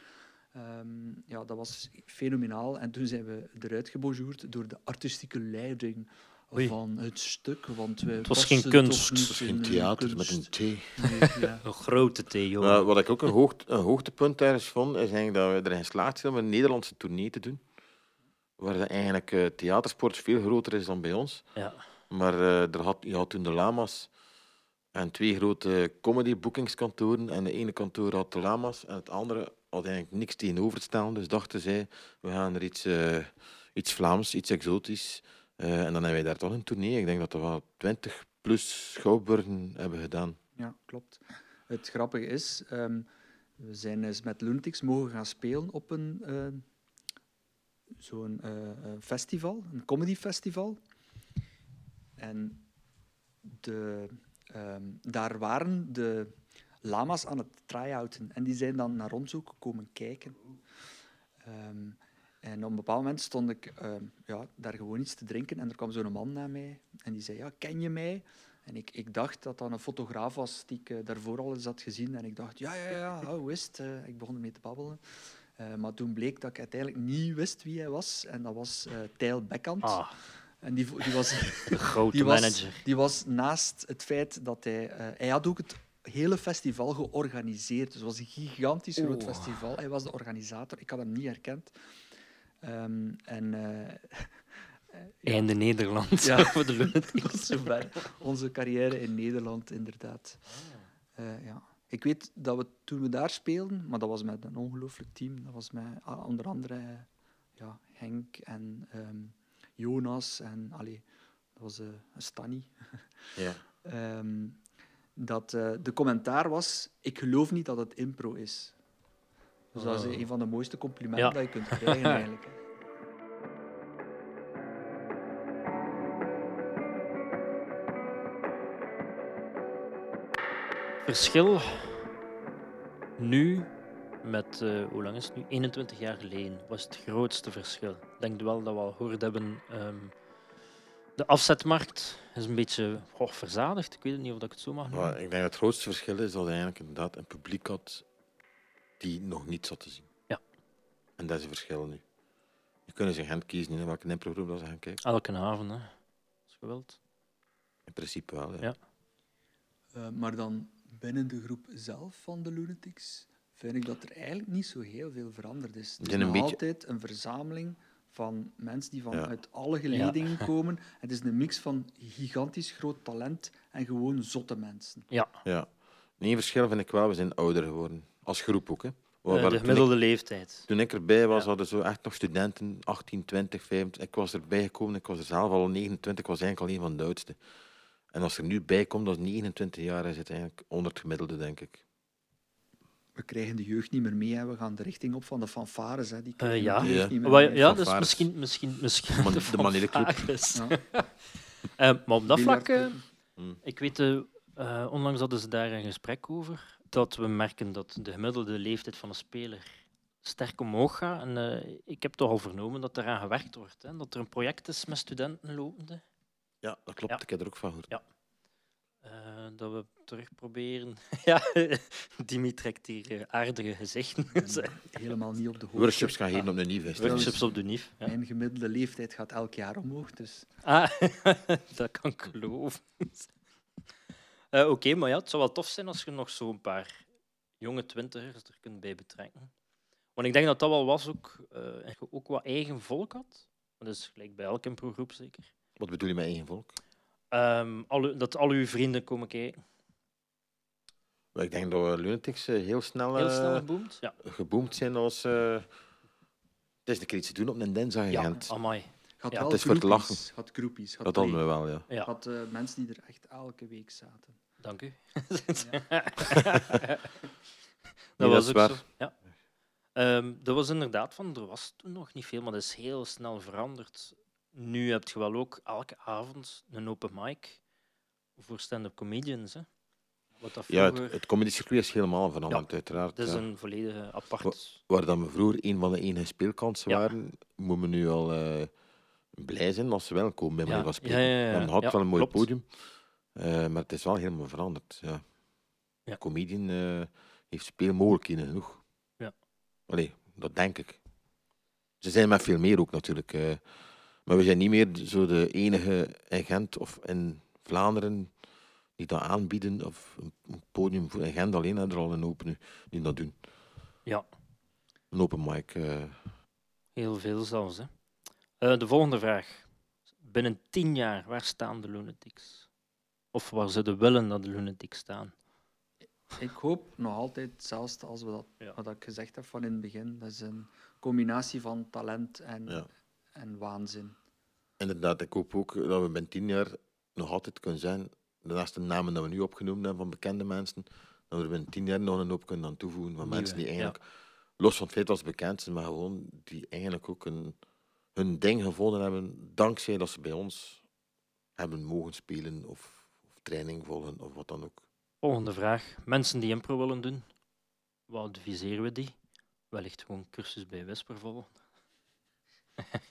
Speaker 2: Ehm, ja, dat was fenomenaal. En toen zijn we eruit gebonjourd door de artistieke leiding
Speaker 1: Oei.
Speaker 2: van het stuk. Want wij
Speaker 1: Het was geen kunst.
Speaker 3: Het was geen theater met een T.
Speaker 2: Nee, ja. <laughs>
Speaker 1: Een grote Theo.
Speaker 3: Maar wat ik ook een, hoogte, een hoogtepunt ergens vond, is eigenlijk dat we erin geslaagd zijn om een Nederlandse tournee te doen. Waar de eigenlijk eh, theatersport veel groter is dan bij ons.
Speaker 1: Ja.
Speaker 3: Maar eh, er had, je had toen de Lama's en twee grote comedy boekingskantoren. En de ene kantoor had de Lama's en het andere had eigenlijk niks tegenover te staan. Dus dachten zij, we gaan er iets, eh, iets Vlaams, iets exotisch. Eh, en dan hebben wij daar toch een tournee. Ik denk dat we wel 20 plus schouwburgen hebben gedaan.
Speaker 2: Ja, klopt. Het grappige is, ehm, we zijn eens met Lunatics mogen gaan spelen op een eh, zo'n eh, festival, een comedyfestival. En de, ehm, daar waren de lama's aan het try-outen en die zijn dan naar ons ook komen kijken. Ehm, en op een bepaald moment stond ik ehm, ja, daar gewoon iets te drinken en er kwam zo'n man naar mij en die zei, ja, ken je mij? En ik, ik dacht dat dat een fotograaf was die ik eh, daarvoor al eens had gezien. En ik dacht, ja, ja, ja, oh, hoe is het? Eh, ik begon ermee te babbelen. Eh, maar toen bleek dat ik uiteindelijk niet wist wie hij was. En dat was Tijl Bekkant.
Speaker 1: Ah,
Speaker 2: En die, die, was, <laughs>
Speaker 1: de <laughs> grote
Speaker 2: die, was,
Speaker 1: manager.
Speaker 2: die was naast het feit dat hij... hij had ook het hele festival georganiseerd. Dus het was een gigantisch groot festival. Hij was de organisator. Ik had hem niet herkend. Ehm, en, eh, <laughs> ja.
Speaker 1: Einde Nederland.
Speaker 2: Ja. <laughs>
Speaker 1: voor de Lunatics. <laughs>
Speaker 2: Onze carrière in Nederland, inderdaad. Eh, ja. Ik weet dat we toen we daar speelden, maar dat was met een ongelooflijk team. Dat was met ah, onder andere eh, ja, Henk en ehm, Jonas en allee, dat was eh Stanny.
Speaker 3: Ja.
Speaker 2: Ehm, dat eh, de commentaar was: Ik geloof niet dat het impro is. Dus dat is
Speaker 1: Oh.
Speaker 2: een van de mooiste complimenten
Speaker 1: Ja.
Speaker 2: dat je kunt krijgen, <laughs> eigenlijk. hè.
Speaker 1: Verschil nu met, eh, hoe lang is het nu? 21 jaar geleden was het grootste verschil. Ik denk wel dat we al gehoord hebben. ehm, de afzetmarkt is een beetje goh, verzadigd. Ik weet niet of ik het zo mag noemen.
Speaker 3: Maar ik denk dat het grootste verschil is dat eigenlijk inderdaad een publiek had die nog niet zat te zien.
Speaker 1: Ja.
Speaker 3: En dat is het verschil nu. Je kunt zich gaan kiezen in welke improgroep dat ze gaan kijken.
Speaker 1: Elke avond, hè. als je wilt.
Speaker 3: In principe wel, ja.
Speaker 1: Ja.
Speaker 2: Eh, maar dan binnen de groep zelf van de Lunatics vind ik dat er eigenlijk niet zo heel veel veranderd is. Het is nog
Speaker 3: beetje-
Speaker 2: altijd een verzameling van mensen die
Speaker 3: Ja.
Speaker 2: vanuit alle geledingen <laughs> komen. Het is een mix van gigantisch groot talent en gewoon zotte mensen.
Speaker 1: Ja,
Speaker 3: ja. Eén verschil vind ik wel, we zijn ouder geworden. Als groep ook. Hè.
Speaker 1: eh,
Speaker 3: Waar-
Speaker 1: de
Speaker 3: toen,
Speaker 1: gemiddelde
Speaker 3: ik,
Speaker 1: leeftijd.
Speaker 3: toen ik erbij was,
Speaker 1: Ja.
Speaker 3: hadden zo echt nog studenten, 18, 20, 25. Ik was erbij gekomen, ik was er zelf al 29, ik was eigenlijk al een van de oudste. En als er nu bij komt, dat is 29 jaar, is het eigenlijk onder het gemiddelde, denk ik.
Speaker 2: We krijgen de jeugd niet meer mee. Hè. We gaan de richting op van de fanfares. Hè. Die
Speaker 1: Eh, ja.
Speaker 2: de
Speaker 3: Ja.
Speaker 2: niet meer mee.
Speaker 1: ja, dat is
Speaker 3: fanfares.
Speaker 1: misschien, misschien, misschien
Speaker 3: Man- <laughs>
Speaker 1: de
Speaker 3: de.
Speaker 1: Eh, maar op dat vlak.
Speaker 3: Hmm.
Speaker 1: ik weet, onlangs hadden ze daar een gesprek over, dat we merken dat de gemiddelde leeftijd van een speler sterk omhoog gaat. En eh, ik heb toch al vernomen dat eraan gewerkt wordt. Hè? Dat er een project is met studenten lopende.
Speaker 3: Ja, dat klopt.
Speaker 1: Ja.
Speaker 3: Ik heb er ook van gehoord.
Speaker 1: eh, dat we terug proberen. <laughs> ja, <laughs> Dimi trekt hier aardige gezichten.
Speaker 2: Helemaal niet op de hoogte.
Speaker 3: Workshops gaan geven op een nieuwe
Speaker 1: Workshops op de NIF. Ja.
Speaker 2: Mijn gemiddelde leeftijd gaat elk jaar omhoog. Dus
Speaker 1: Ah, <laughs> dat kan ik geloven. Eh, Oké, maar ja, het zou wel tof zijn als je nog zo'n paar jonge twintigers er kunt bij betrekken. Want ik denk dat dat wel was ook, en je ook wat eigen volk had. Dat is gelijk bij elke improgroep zeker.
Speaker 3: Wat bedoel je met eigen volk?
Speaker 1: Ehm, al dat al uw vrienden komen kijken.
Speaker 3: Ik denk dat Lunatics eh, heel snel,
Speaker 1: Heel snel geboomd. Ja,
Speaker 3: geboomd zijn als... eh, het is een keer iets te doen op een dinsdag in
Speaker 1: ja amai. Ja,
Speaker 2: wel
Speaker 3: het is voor het lachen.
Speaker 2: Gaat groepies. Gaat
Speaker 3: Dat hadden we wel, ja.
Speaker 1: Ja,
Speaker 2: Gaat eh, mensen die er echt elke week zaten.
Speaker 1: dank u.
Speaker 2: Ja. <laughs>
Speaker 1: dat
Speaker 3: dat
Speaker 1: was ook
Speaker 3: waar.
Speaker 1: zo. Ja. Ehm, dat was inderdaad van, er was toen nog niet veel, maar dat is heel snel veranderd. Nu heb je wel ook elke avond een open mic voor stand-up comedians. Hè. Wat dat
Speaker 3: Ja,
Speaker 1: vroeger...
Speaker 3: het, het comedy-circuit is helemaal veranderd, uiteraard.
Speaker 1: dat is
Speaker 3: ja.
Speaker 1: een volledige apart...
Speaker 3: Waar dan we vroeger een van de enige speelkansen
Speaker 1: Ja.
Speaker 3: waren, moeten we nu al eh, blij zijn als ze wel komen, bij
Speaker 1: Ja,
Speaker 3: manier van spreken.
Speaker 1: ja, ja,
Speaker 3: hebben had wel een mooi
Speaker 1: klopt.
Speaker 3: podium, eh, maar het is wel helemaal veranderd. Ja.
Speaker 1: Ja.
Speaker 3: Comedian eh, heeft speelmogelijkheden genoeg.
Speaker 1: Ja.
Speaker 3: Allee, dat denk ik. Ze zijn met veel meer ook natuurlijk. eh, maar we zijn niet meer zo de enige in Gent of in Vlaanderen die dat aanbieden. Of een, podium voor in Gent alleen, hè, er al een open nu, die dat doen.
Speaker 1: Ja,
Speaker 3: Een open mic.
Speaker 1: heel veel zelfs. Hè. Eh, de volgende vraag. Binnen tien jaar, waar staan de Lunatics? Of waar ze de willen dat de Lunatics staan?
Speaker 2: Ik hoop nog altijd hetzelfde als we dat,
Speaker 1: Ja.
Speaker 2: wat ik gezegd heb van in het begin. Dat is een combinatie van talent en,
Speaker 3: Ja.
Speaker 2: en waanzin.
Speaker 3: Inderdaad, ik hoop ook dat we binnen tien jaar nog altijd kunnen zijn, naast de namen die we nu opgenoemd hebben van bekende mensen, dat we er binnen tien jaar nog een hoop kunnen aan toevoegen van
Speaker 1: Nieuwe,
Speaker 3: mensen die
Speaker 1: ja.
Speaker 3: eigenlijk, los van het feit dat ze bekend zijn, maar gewoon die eigenlijk ook een, hun ding gevonden hebben, dankzij dat ze bij ons hebben mogen spelen of, of training volgen of wat dan ook.
Speaker 1: Volgende vraag. Mensen die impro willen doen, wat adviseren we die? Wellicht gewoon cursus bij Wesper volgen. <laughs>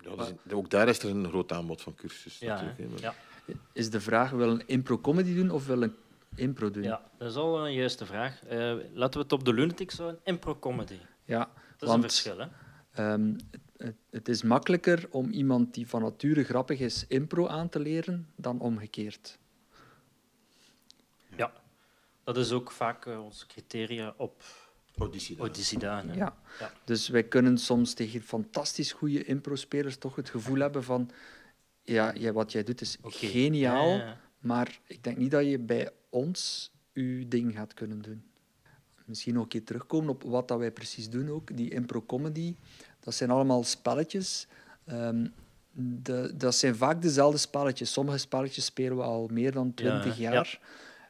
Speaker 3: Ja, dus ook daar is er een groot aanbod van cursus.
Speaker 1: Ja.
Speaker 2: Is de vraag, wil een impro-comedy doen of wil een impro doen?
Speaker 1: ja, dat is al een juiste vraag. Eh, laten we het op de Lunatics houden. Impro-comedy.
Speaker 2: Ja,
Speaker 1: Dat is
Speaker 2: Want-
Speaker 1: een verschil, hè?
Speaker 2: Ehm, het, is makkelijker om iemand die van nature grappig is impro aan te leren dan omgekeerd.
Speaker 1: Ja. Dat is ook vaak eh, ons criteria op hè.
Speaker 2: Ja.
Speaker 1: Ja.
Speaker 2: Dus wij kunnen soms tegen fantastisch goede impro-spelers toch het gevoel hebben van ja, jij, wat jij doet is geniaal,
Speaker 1: Ja, ja, ja.
Speaker 2: maar ik denk niet dat je bij ons je ding gaat kunnen doen. Misschien nog een keer terugkomen op wat dat wij precies doen ook. Die impro-comedy, dat zijn allemaal spelletjes. Ehm, de, dat zijn vaak dezelfde spelletjes. Sommige spelletjes spelen we al meer dan
Speaker 1: Ja,
Speaker 2: twintig
Speaker 1: ja.
Speaker 2: jaar.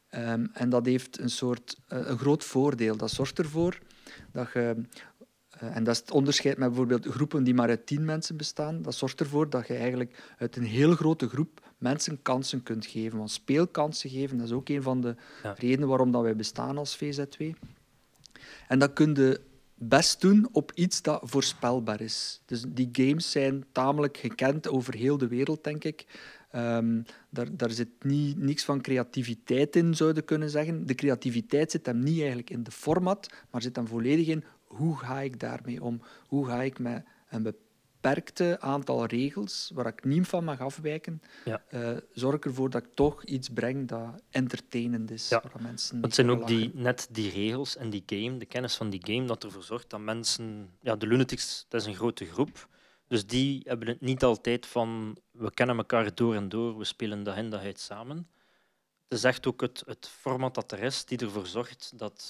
Speaker 2: Ehm, en dat heeft een soort eh, een groot voordeel. Dat zorgt ervoor dat je eh, en dat is het onderscheid met bijvoorbeeld groepen die maar uit tien mensen bestaan. Dat zorgt ervoor dat je eigenlijk uit een heel grote groep mensen kansen kunt geven. Want speelkansen geven, dat is ook een van de
Speaker 1: Ja.
Speaker 2: redenen waarom dat wij bestaan als VZW. En dat kun je best doen op iets dat voorspelbaar is. Dus die games zijn tamelijk gekend over heel de wereld, denk ik. Ehm, daar, daar zit niet, niks van creativiteit in, zouden we kunnen zeggen. De creativiteit zit hem niet eigenlijk in de format, maar zit hem volledig in hoe ga ik daarmee om? Hoe ga ik met een beperkte aantal regels, waar ik niet van mag afwijken,
Speaker 1: Ja.
Speaker 2: eh, zorg ervoor dat ik toch iets breng dat entertainend is,
Speaker 1: Ja.
Speaker 2: waar mensen
Speaker 1: Het
Speaker 2: mee
Speaker 1: zijn ook die, net die regels en die game, de kennis van die game, dat ervoor zorgt dat mensen... Ja, de Lunatics, dat is een grote groep. Dus die hebben het niet altijd van... We kennen elkaar door en door, we spelen dag in dag uit samen. Het is echt ook het, het format dat er is, die ervoor zorgt dat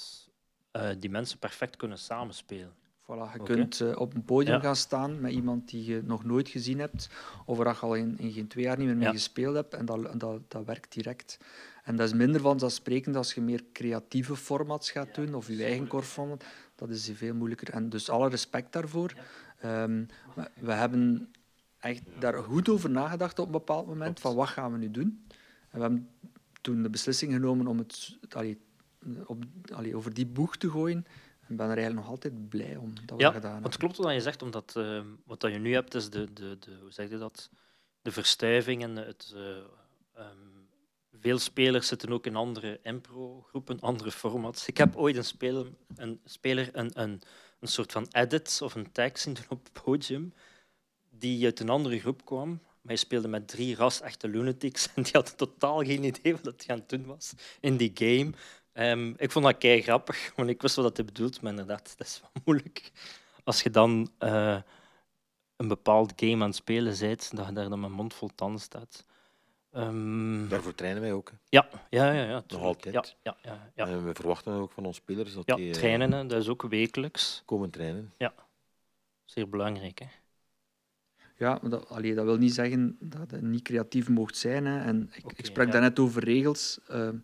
Speaker 1: eh, die mensen perfect kunnen samenspelen.
Speaker 2: Voilà, je kunt eh, op een podium
Speaker 1: Ja.
Speaker 2: gaan staan met iemand die je nog nooit gezien hebt, of waar je al in, in geen twee jaar niet meer mee
Speaker 1: Ja.
Speaker 2: gespeeld hebt, en dat, dat, dat werkt direct. En dat is minder vanzelfsprekend als je meer creatieve formats gaat doen, of je eigen core format. Dat is veel moeilijker. En dus alle respect daarvoor. Ehm, we, we hebben echt daar goed over nagedacht op een bepaald moment, van wat gaan we nu doen? En we hebben toen de beslissing genomen om het allee, op, allee, over die boeg te gooien. Ik ben er eigenlijk nog altijd blij om dat we
Speaker 1: Ja,
Speaker 2: dat gedaan
Speaker 1: want het
Speaker 2: hebben.
Speaker 1: klopt wat je zegt, omdat eh, wat dat je nu hebt, is de, de, de, hoe zeg je dat? de verstuiving en het. eh, ehm, veel spelers zitten ook in andere impro-groepen, andere formats. Ik heb ooit een speler een, speler een, een, een soort van edit of een tag zien doen op het podium, die uit een andere groep kwam. Maar hij speelde met drie ras-echte lunatics <laughs> en die hadden totaal geen idee wat hij aan het doen was in die game. Ehm, ik vond dat kei grappig, <laughs> want ik wist wat dat hij bedoelt, maar inderdaad, dat is wel <laughs> moeilijk. Als je dan eh, een bepaald game aan het spelen bent, dat je daar dan met mond vol tanden staat. Ehm,
Speaker 3: Daarvoor trainen wij ook. hè.
Speaker 1: ja, ja, ja, ja. tuurlijk.
Speaker 3: altijd.
Speaker 1: Ja, ja, ja, ja.
Speaker 3: En we verwachten ook van onze spelers dat
Speaker 1: ja
Speaker 3: die eh,
Speaker 1: trainen, hè, dat is ook wekelijks.
Speaker 3: komen trainen.
Speaker 1: Zeer belangrijk. Hè.
Speaker 2: Ja, maar dat, allee, dat wil niet zeggen dat je niet creatief mocht zijn. Hè. En ik, sprak
Speaker 1: ja.
Speaker 2: daarnet over regels. Ehm,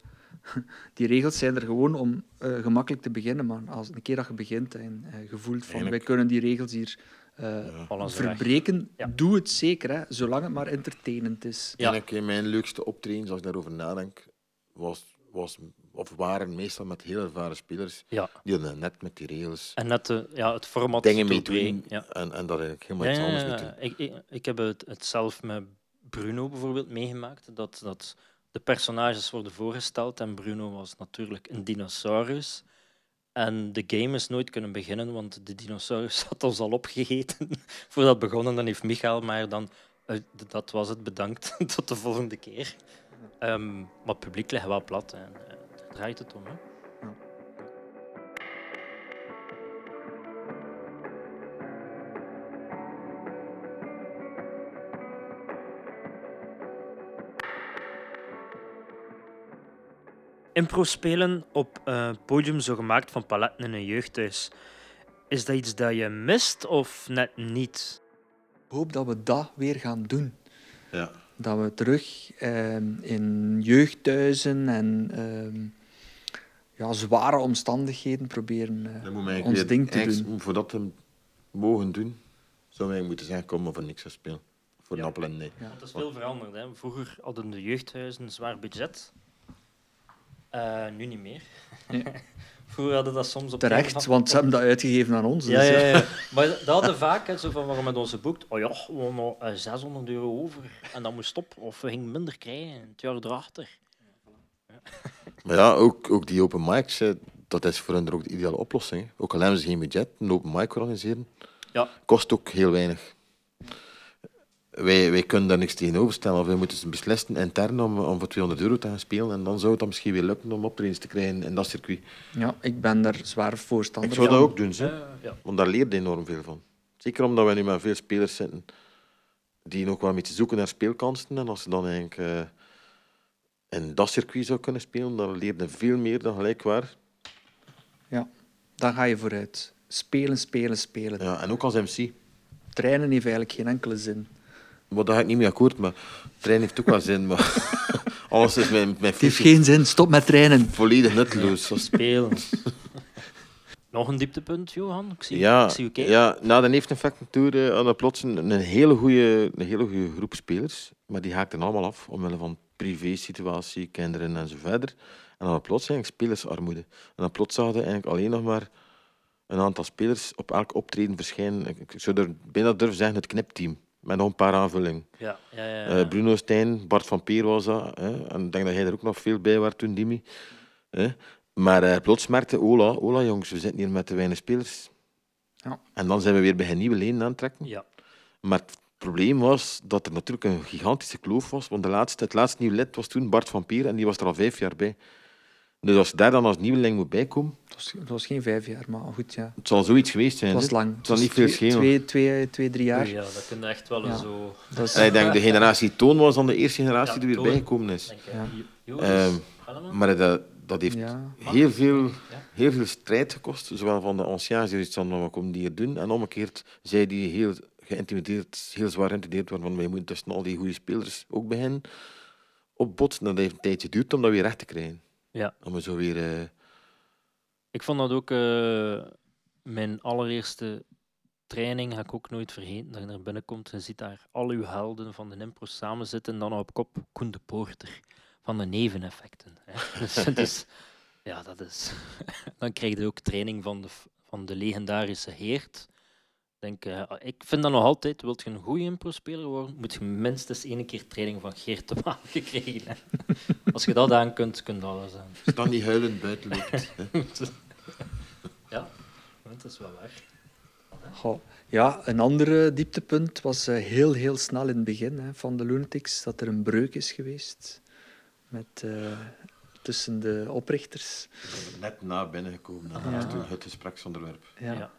Speaker 2: <laughs> die regels zijn er gewoon om eh, gemakkelijk te beginnen. Maar als een keer dat je begint en eh, je voelt van wij kunnen die regels hier eh,
Speaker 3: Ja.
Speaker 2: Verbreken,
Speaker 1: Ja.
Speaker 2: doe het zeker. Hè, zolang het maar entertainend is.
Speaker 1: Ja.
Speaker 3: En mijn leukste optreden, als ik daarover nadenk, was, was, of waren meestal met heel ervaren spelers
Speaker 1: Ja.
Speaker 3: die dan net met die regels
Speaker 1: En net de, ja, het format
Speaker 3: dingen mee doen
Speaker 1: Ja.
Speaker 3: en, en dat eigenlijk helemaal
Speaker 1: Ja,
Speaker 3: iets
Speaker 1: ja,
Speaker 3: anders.
Speaker 1: Ik, ik, ik heb het, het zelf met Bruno bijvoorbeeld meegemaakt. Dat, dat de personages worden voorgesteld en Bruno was natuurlijk een dinosaurus. En de game is nooit kunnen beginnen, want de dinosaurus <laughs> had ons al opgegeten <laughs> voordat het begon. Dan heeft Michael maar dan, eh, dat was het, bedankt, <laughs> tot de volgende keer. Ehm, maar het publiek ligt wel plat en eh, daar draait het om. Hè. Impro spelen op een podium zo gemaakt van paletten in een jeugdhuis. Is dat iets dat je mist of net niet?
Speaker 2: Ik hoop dat we dat weer gaan doen.
Speaker 3: Ja.
Speaker 2: Dat we terug ehm, in jeugdhuizen en ehm, ja, zware omstandigheden proberen eh, ons ding te doen.
Speaker 3: Voor dat te mogen doen, zou wij moeten zeggen, kom maar voor niks gaan spelen. Voor
Speaker 1: Ja.
Speaker 3: een appel en nee.
Speaker 2: Ja.
Speaker 1: Het is veel veranderd. Hè. Vroeger hadden de jeugdhuizen een zwaar budget. Eh, nu niet meer.
Speaker 2: Nee. <laughs>
Speaker 1: Vroeger hadden dat soms op
Speaker 2: Terecht,
Speaker 1: van-
Speaker 2: want ze hebben dat uitgegeven aan ons.
Speaker 1: Ja,
Speaker 2: dus,
Speaker 1: ja,
Speaker 2: eh,
Speaker 1: ja. <laughs> Maar dat hadden vaak, hè, zo van waarom met onze boekt. Oh ja, we hadden nog eh, 600 euro over en dat moest op. Of we gingen minder krijgen het jaar erachter.
Speaker 3: Maar ja, ook, ook die open mics, hè, dat is voor hen ook de ideale oplossing. hè. Ook al hebben ze geen budget, een open mic organiseren,
Speaker 1: Ja.
Speaker 3: kost ook heel weinig. Wij, wij kunnen daar niks tegenover stellen. Of wij moeten ze beslissen intern om, om voor 200 euro te gaan spelen. En dan zou het dan misschien weer lukken om optredens te krijgen in dat circuit.
Speaker 2: Ja, ik ben daar zwaar voorstander
Speaker 3: Ik zou
Speaker 2: van.
Speaker 3: dat ook doen, hè.
Speaker 1: Ja.
Speaker 3: want daar leer je enorm veel van. Zeker omdat we nu met veel spelers zitten die nog wel een beetje zoeken naar speelkansen. En als ze dan eigenlijk eh, in dat circuit zou kunnen spelen, dan leer je veel meer dan gelijkwaar.
Speaker 2: Ja, dan ga je vooruit. Spelen, spelen, spelen.
Speaker 3: Ja, en ook als MC.
Speaker 2: Trainen heeft eigenlijk geen enkele zin.
Speaker 3: Maar daar ga ik niet mee akkoord, maar trainen heeft ook wel zin. Maar <laughs> alles is mijn, mijn
Speaker 2: Het heeft geen zin, stop met trainen.
Speaker 3: volledig nutteloos. Dat is-
Speaker 1: Spelen. <laughs> Nog een dieptepunt, Johan? Ik zie,
Speaker 3: Ja,
Speaker 1: ik zie u kijken.
Speaker 3: ja, na de Neeftenfacten Tour eh, hadden we plots een, een hele goede een hele goede groep spelers. Maar die haakten allemaal af, omwille van privé-situatie, kinderen en zo verder. En dan plots eigenlijk spelersarmoede. En dan plots hadden we eigenlijk alleen nog maar een aantal spelers op elk optreden verschijnen. Ik, ik zou er bijna durven zeggen het knipteam. Met nog een paar aanvullingen.
Speaker 1: Ja, ja, ja, ja.
Speaker 3: Eh, Bruno Stijn, Bart van Peer was dat. Hè? En ik denk dat jij er ook nog veel bij was toen, Dimi. Hè? Maar eh, plots merkte Ola, Ola jongens, we zitten hier met te weinig spelers.
Speaker 2: Ja.
Speaker 3: En dan zijn we weer bij een nieuwe lenen aan het trekken.
Speaker 1: ja.
Speaker 3: Maar het probleem was dat er natuurlijk een gigantische kloof was. Want de laatste, het laatste nieuwe lid was toen Bart van Peer en die was er al vijf jaar bij. Dus als je daar dan als nieuweling moet bijkomen,
Speaker 2: Dat was, geen vijf jaar, maar goed, ja.
Speaker 3: het zal zoiets geweest zijn.
Speaker 2: Het was lang.
Speaker 3: Het zal
Speaker 2: was
Speaker 3: niet veel
Speaker 2: twee,
Speaker 3: schelen.
Speaker 2: Twee, twee, twee, drie jaar.
Speaker 1: Ja, dat kun je echt wel
Speaker 2: Ja.
Speaker 1: zo...
Speaker 2: Dat is,
Speaker 3: En ik denk de generatie Toon was dan de eerste generatie
Speaker 1: Ja,
Speaker 3: die er weer bijgekomen is.
Speaker 1: Denk ik.
Speaker 2: Ja.
Speaker 3: Ehm? Maar dat, dat heeft
Speaker 2: ja.
Speaker 3: heel veel, heel veel strijd gekost. Zowel van de anciens die iets van wat komen die hier doen. En omgekeerd, zij die heel geïntimideerd, heel zwaar geïntimideerd waren van wij moeten tussen al die goede spelers ook beginnen opbotsen. En dat heeft een tijdje geduurd om dat weer recht te krijgen.
Speaker 1: Ja.
Speaker 3: Om zo weer... eh,
Speaker 1: Ik vond dat ook eh, mijn allereerste training, ga ik ook nooit vergeten, dat je naar binnen komt en ziet daar al uw helden van de impro samen zitten en dan op kop Koen de Poorter van de neveneffecten. Hè. <laughs> Dus, het is- ja, dat is... <laughs> dan krijg je ook training van de, f- van de legendarische Heert. Ik Denk, eh, ik vind dat nog altijd, wilt je een goede impro-speler worden, moet je minstens één keer training van Geert de Maan <laughs> gekregen hebben. Als je dat aan kunt, kun je alles aan.
Speaker 3: Als dan niet huilend buiten loopt. <laughs>
Speaker 1: Ja, dat is wel waar.
Speaker 2: Goh. Ja, een ander dieptepunt was eh, heel, heel snel in het begin hè, van de Lunatics dat er een breuk is geweest met, eh, tussen de oprichters.
Speaker 3: Net na binnengekomen. En dat
Speaker 2: Ja.
Speaker 3: was toen het gespreksonderwerp.
Speaker 2: Ja,
Speaker 1: Ja.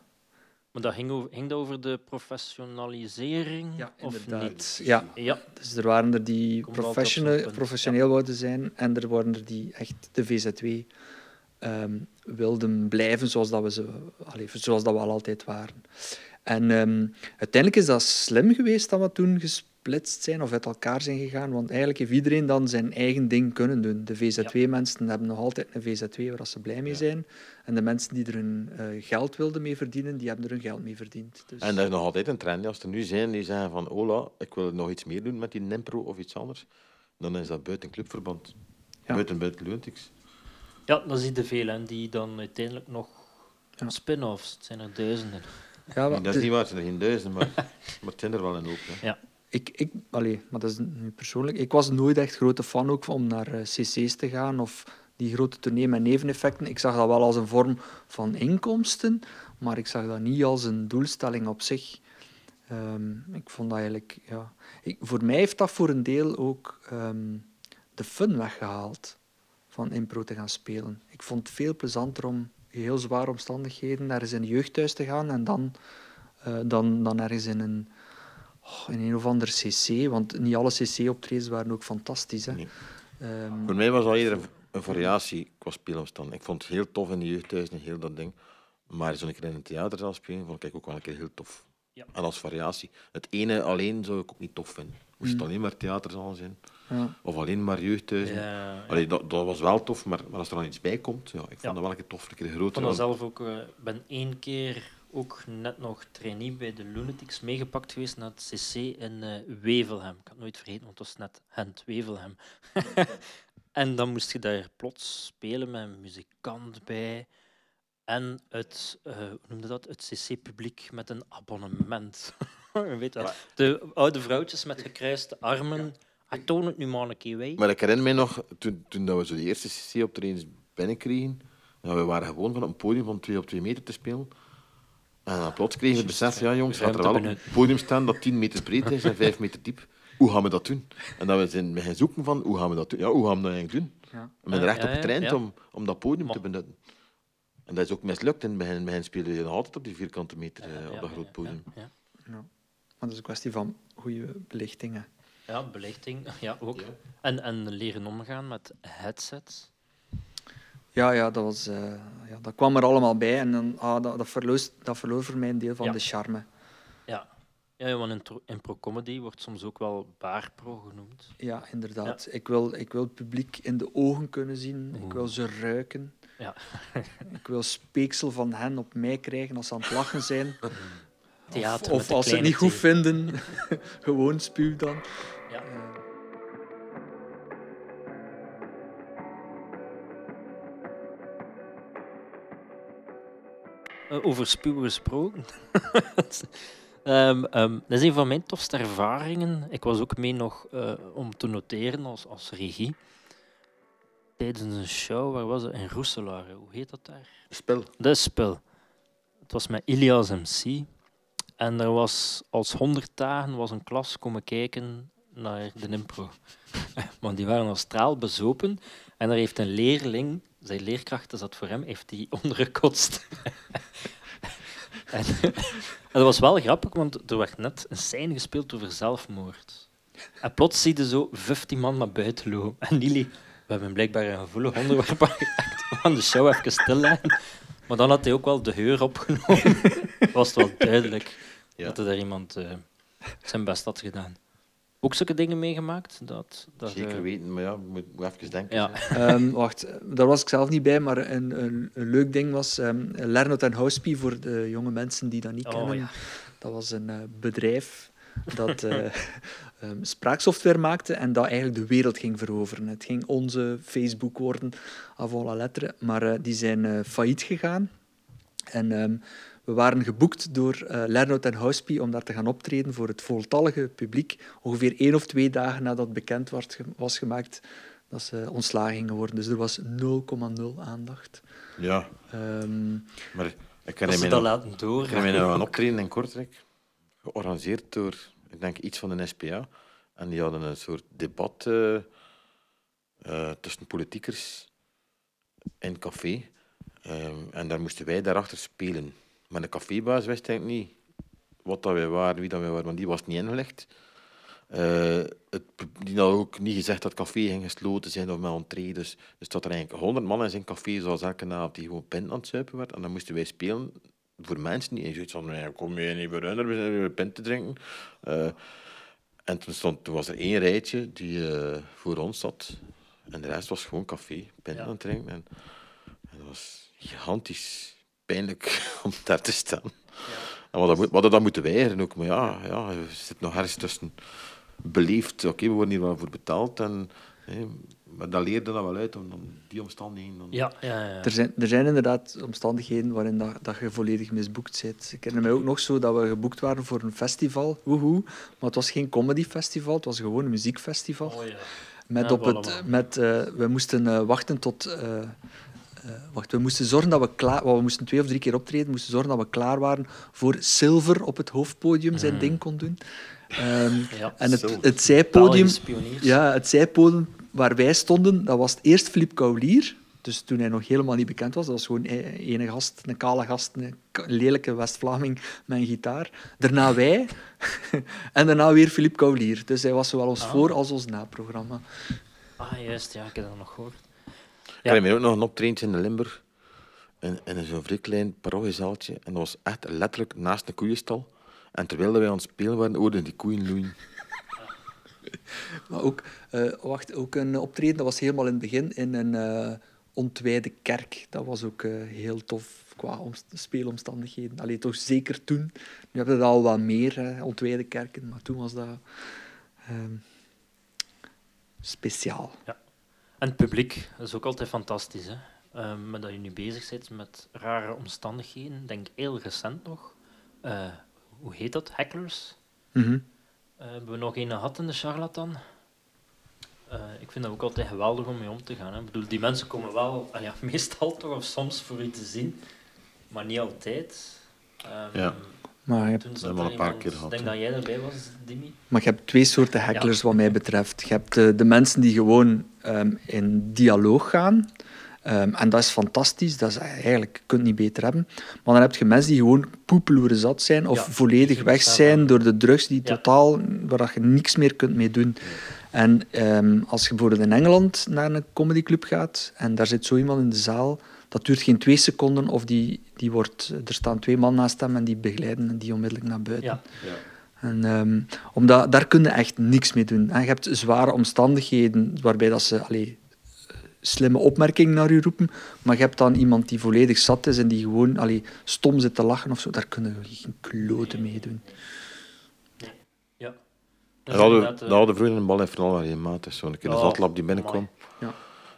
Speaker 1: Maar dat ging, over, ging over de professionalisering?
Speaker 2: Ja,
Speaker 1: of niet?
Speaker 2: Ja.
Speaker 1: Ja,
Speaker 2: Dus er waren er die professioneel, wouden zijn en er waren er die echt de VZW ehm, wilden blijven zoals, dat we, ze, allee, zoals dat we al altijd waren. En ehm, uiteindelijk is dat slim geweest dat we toen gesplitst zijn of uit elkaar zijn gegaan, want eigenlijk heeft iedereen dan zijn eigen ding kunnen doen. De VZW-mensen hebben nog altijd een VZW waar ze blij mee
Speaker 3: Ja.
Speaker 2: zijn en de mensen die er hun eh, geld wilden mee verdienen, die hebben er hun geld mee verdiend. Dus,
Speaker 3: En dat is nog altijd een trend. Als er nu zijn die zeggen van Ola, ik wil nog iets meer doen met die Nimpro of iets anders, dan is dat buiten clubverband.
Speaker 2: Ja.
Speaker 3: Buiten buiten Lunatics.
Speaker 1: ja dat zie je veel. En die dan uiteindelijk nog
Speaker 2: Ja.
Speaker 1: spin-offs. Het zijn er duizenden.
Speaker 2: ja, maar
Speaker 3: dat is niet waar, het zijn er geen duizenden, maar, <laughs> maar het zijn er wel een hoop. Hè.
Speaker 2: Ik, ik, allee, maar dat is persoonlijk. Ik was nooit echt grote fan ook om naar eh, cc's te gaan of die grote tournee met neveneffecten. Ik zag dat wel als een vorm van inkomsten, maar ik zag dat niet als een doelstelling op zich. Ehm, ik vond eigenlijk, ja. Ik, voor mij heeft dat voor een deel ook ehm, de fun weggehaald van impro te gaan spelen. Ik vond het veel plezanter om heel zware omstandigheden ergens in een jeugdhuis te gaan en dan, eh, dan, dan ergens in een in een of ander cc, want niet alle cc-optredens waren ook fantastisch. Hè.
Speaker 3: Nee.
Speaker 2: Ehm,
Speaker 3: Voor mij was al eerder een, een variatie qua speelomstand. Ik vond het heel tof in de jeugdhuizen, heel dat ding. Maar zo'n keer in een theaterzaal spelen, vond ik ook wel een keer heel tof.
Speaker 1: Ja.
Speaker 3: En als variatie. Het ene alleen zou ik ook niet tof vinden. Moest het
Speaker 2: Mm.
Speaker 3: alleen maar theaterzaal zijn,
Speaker 2: ja.
Speaker 3: of alleen maar jeugdhuizen.
Speaker 1: Ja,
Speaker 3: Allee, dat, dat was wel tof, maar, maar als er dan iets bij komt, ja, ik vond
Speaker 1: Ja.
Speaker 3: dat wel een keer tof. Een keer
Speaker 1: Ik vond dat zelf ook... eh, Ik ben één keer ook net nog trainee bij de Lunatics meegepakt geweest naar het CC in eh, Wevelhem. Ik had het nooit vergeten, want het was net Gent Wevelhem. <laughs> en dan moest je daar plots spelen met een muzikant bij. En het, eh, hoe noemde dat? Het CC-publiek met een abonnement. <laughs> Weet wel, de oude vrouwtjes met gekruiste armen. Ik toon het nu maar een keer wij.
Speaker 3: Maar ik herinner mij nog, toen, toen dat we zo de eerste CC-optredens binnenkregen, ja, we waren gewoon van een podium van twee op twee meter te spelen. En dan plots kregen we het besef, ja jongens, gaat er wel op het podium staan dat 10 meter breed is en 5 meter diep. Hoe gaan we dat doen? En dan we zijn we gaan zoeken van, hoe gaan we dat doen? Ja, hoe gaan we dat eigenlijk doen?
Speaker 2: Ja.
Speaker 3: We zijn er
Speaker 1: Ja,
Speaker 3: echt
Speaker 1: ja,
Speaker 3: op
Speaker 1: ja,
Speaker 3: getraind om, om dat podium
Speaker 1: Maar-
Speaker 3: te benutten. En dat is ook mislukt. In het begin, spelen je nog altijd op die vierkante meter eh, op dat
Speaker 1: ja,
Speaker 3: groot podium.
Speaker 1: Ja, ja.
Speaker 2: Ja. Maar dat is een kwestie van goede belichtingen.
Speaker 1: Ja, belichting, <laughs> ja, ook. En, en leren omgaan met headsets.
Speaker 2: Ja, ja, dat, was, eh, ja, dat kwam er allemaal bij en dan, ah, dat, dat, verloor, dat verloor voor mij een deel van
Speaker 1: Ja.
Speaker 2: de charme.
Speaker 1: Ja, ja want in, tro- in pro-comedy wordt soms ook wel baarpro genoemd.
Speaker 2: Ja, inderdaad. Ik, wil, ik wil het publiek in de ogen kunnen zien. Ik wil ze ruiken.
Speaker 1: Ja. <laughs>
Speaker 2: ik wil speeksel van hen op mij krijgen als ze aan het lachen zijn.
Speaker 1: Theater
Speaker 2: of
Speaker 1: de
Speaker 2: als ze het niet goed vinden, <laughs> gewoon spuw dan.
Speaker 1: Over spuwen gesproken. <laughs> Ehm, ehm, dat is een van mijn tofste ervaringen. Ik was ook mee nog eh, om te noteren als, als regie. Tijdens een show, waar was het? In Roeselare. Hoe heet dat daar?
Speaker 3: Spel.
Speaker 1: De spel. Het was met Ilias MC. En er was als honderd dagen was een klas komen kijken naar de impro. <laughs> Want die waren al straal bezopen. En er heeft een leerling, zijn leerkracht is dat voor hem, heeft die <laughs> ondergekotst. en, en dat was wel grappig, want er werd net een scène gespeeld over zelfmoord. En plots zie je zo 15 man naar buiten lopen. En Lili, we hebben blijkbaar een gevoelig onderwerp aangeraakt. We gaan de show even stilleggen. Maar dan had hij ook wel de heur opgenomen. was het wel duidelijk
Speaker 3: Ja.
Speaker 1: dat er daar iemand eh, zijn best had gedaan. Ook zulke dingen meegemaakt? Dat, dat,
Speaker 3: Zeker
Speaker 1: eh,
Speaker 3: weten, maar ja, moet, moet even denken.
Speaker 1: Ja. <laughs>
Speaker 2: Ehm, wacht, daar was ik zelf niet bij, maar een, een, een leuk ding was um, Lernout en Housepie voor de jonge mensen die dat niet
Speaker 1: Oh,
Speaker 2: kennen.
Speaker 1: ja.
Speaker 2: Dat was een eh, bedrijf dat eh, <laughs> ehm, spraaksoftware maakte en dat eigenlijk de wereld ging veroveren. Het ging onze Facebook worden, avant la lettre, maar eh, die zijn eh, failliet gegaan. En ehm, we waren geboekt door uh, Lernout en Housepie om daar te gaan optreden voor het voltallige publiek. Ongeveer één of twee dagen nadat bekend was, was gemaakt dat ze ontslagen gingen worden. Dus er was 0,0 aandacht.
Speaker 3: Ja,
Speaker 2: Ehm,
Speaker 3: maar ik
Speaker 1: ze
Speaker 3: me
Speaker 1: dat laten door.
Speaker 3: ik nog een optreden in Kortrijk, georganiseerd door, ik denk, iets van de SPA. En die hadden een soort debat eh, eh, tussen politiekers in een café. Ehm, en daar moesten wij daarachter spelen. Maar de cafébaas wist eigenlijk niet wat dat wij waren, wie dat wij waren, want die was niet ingelegd. Eh, het, die had ook niet gezegd dat het café ging gesloten zijn of met entree. Dus, dus dat er eigenlijk honderd man in zijn café, zoals elke avond, die gewoon pint aan het zuipen werd. En dan moesten wij spelen voor mensen die zoiets van, "Nee, kom je niet voor hun, we zijn hier pint te drinken. Eh, en toen, stond, toen was er één rijtje die eh, voor ons zat. En de rest was gewoon café, pint
Speaker 1: Ja.
Speaker 3: aan het drinken. En, en dat was gigantisch pijnlijk <laughs> om daar te staan. En wat dat, we hadden dat moeten weigeren ook. Maar ja, ja, er zit nog ergens tussen beleefd. Oké, we worden hier wel voor betaald. En, hè, maar dat leerde dan wel uit om die omstandigheden. Dan...
Speaker 1: Ja, ja, ja.
Speaker 2: er, zijn, er zijn inderdaad omstandigheden waarin dat, dat je volledig misboekt zit. Ik herinner mij ook nog zo dat we geboekt waren voor een festival. Woehoe. Maar het was geen comedyfestival, het was gewoon een muziekfestival.
Speaker 1: Oh, ja.
Speaker 2: Met
Speaker 1: Ja,
Speaker 2: op het, met, eh, we moesten eh, wachten tot. eh, eh, wacht, we moesten zorgen dat we klaar. We moesten twee of drie keer optreden. We moesten zorgen dat we klaar waren voor Silver op het hoofdpodium zijn
Speaker 1: Mm.
Speaker 2: ding kon doen. Ehm, <laughs>
Speaker 1: Ja.
Speaker 2: en het, het zijpodium. Ja, het zijpodium waar wij stonden, dat was eerst Philippe Kaulier. Dus toen hij nog helemaal niet bekend was, dat was gewoon e- ene gast, een kale gast, een lelijke West-Vlaming met een gitaar. Daarna <laughs> wij <laughs> en daarna weer Philippe Kaulier. Dus hij was zowel ons
Speaker 1: Ah.
Speaker 2: voor- als ons na-programma.
Speaker 1: Ah, juist, ja, ik heb dat nog gehoord.
Speaker 3: Ik herinner me ook nog een optreden in de Limburg. In, in zo'n vrij klein parochiezaaltje. En dat was echt letterlijk naast een koeienstal. En terwijl wij aan het spelen waren, hoorden die koeien loeien. <laughs>
Speaker 2: Maar ook, eh, wacht, ook een optreden, dat was helemaal in het begin, in een eh, ontwijde kerk. Dat was ook eh, heel tof qua omst- speelomstandigheden. Allee, toch zeker toen. Nu hebben we dat al wat meer, hè, ontwijde kerken, maar toen was dat ehm, speciaal.
Speaker 1: En het publiek dat is ook altijd fantastisch. Hè? Ehm, maar dat je nu bezig bent met rare omstandigheden. Ik Denk heel recent nog. Eh, hoe heet dat? Hecklers.
Speaker 2: Mhm.
Speaker 1: Eh, hebben we nog een gehad in de charlatan? Eh, ik vind dat ook altijd geweldig om mee om te gaan. Hè. Ik bedoel, die mensen komen wel, ah ja, <laughs> meestal toch of soms voor u te zien, maar niet altijd. Ehm,
Speaker 3: Ja.
Speaker 2: Maar je hebt,
Speaker 1: Toen
Speaker 3: Dat
Speaker 1: zat
Speaker 3: hebben we al een paar keer gehad,
Speaker 1: Ik denk dat jij erbij was, Dimi.
Speaker 2: maar je hebt twee soorten hacklers wat mij betreft. Je hebt de mensen die gewoon ehm, in dialoog gaan. Ehm, en dat is fantastisch. Dat is eigenlijk, je kunt het niet beter hebben. Maar dan heb je mensen die gewoon poepeloeren zat zijn of
Speaker 1: Ja,
Speaker 2: volledig weg zijn door de drugs die
Speaker 1: Ja.
Speaker 2: totaal, waar dat je niks meer kunt mee doen. En ehm, als je bijvoorbeeld in Engeland naar een comedyclub gaat en daar zit zo iemand in de zaal, dat duurt geen twee seconden of die, die wordt, er staan twee man naast hem en die begeleiden die onmiddellijk naar buiten. En, ehm, omdat, daar kun je echt niks mee doen. En je hebt zware omstandigheden waarbij dat ze allee, slimme opmerkingen naar je roepen, maar je hebt dan iemand die volledig zat is en die gewoon allee, stom zit te lachen of zo. Daar kun je geen kloten mee doen.
Speaker 1: ja.
Speaker 3: Dat hadden,
Speaker 1: eh,
Speaker 3: hadden we vroeger in de bal vooral in maat. Dus zo'n keer de
Speaker 1: Oh,
Speaker 3: zatlap die binnenkwam.
Speaker 2: Ja.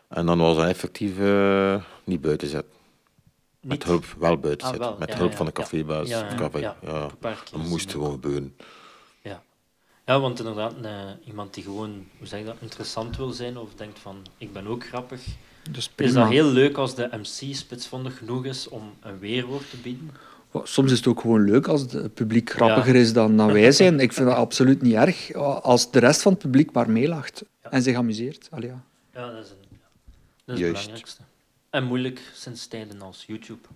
Speaker 3: En dan was hij effectief eh, niet buiten zetten. Met hulp, wel buiten
Speaker 1: Ah,
Speaker 3: zetten.
Speaker 1: wel,
Speaker 3: Met
Speaker 1: ja,
Speaker 3: hulp
Speaker 1: ja,
Speaker 3: van de cafébaas.
Speaker 1: Ja,
Speaker 3: of café.
Speaker 1: ja.
Speaker 3: Ja.
Speaker 1: een paar keer
Speaker 3: Dat moest gewoon gebeuren.
Speaker 1: Ja. ja, want inderdaad, eh, iemand die gewoon, hoe zeg je dat, interessant wil zijn of denkt van, ik ben ook grappig.
Speaker 2: Dus
Speaker 1: Is dat heel leuk als de MC spitsvondig genoeg is om een weerwoord te bieden?
Speaker 2: Soms is het ook gewoon leuk als het publiek grappiger is dan, dan wij zijn. Ik vind dat absoluut niet erg als de rest van het publiek maar meelacht
Speaker 1: Ja.
Speaker 2: en zich amuseert. Allee, ja.
Speaker 1: Ja, dat is, een, dat is het belangrijkste. En moeilijk sinds tijden als YouTube.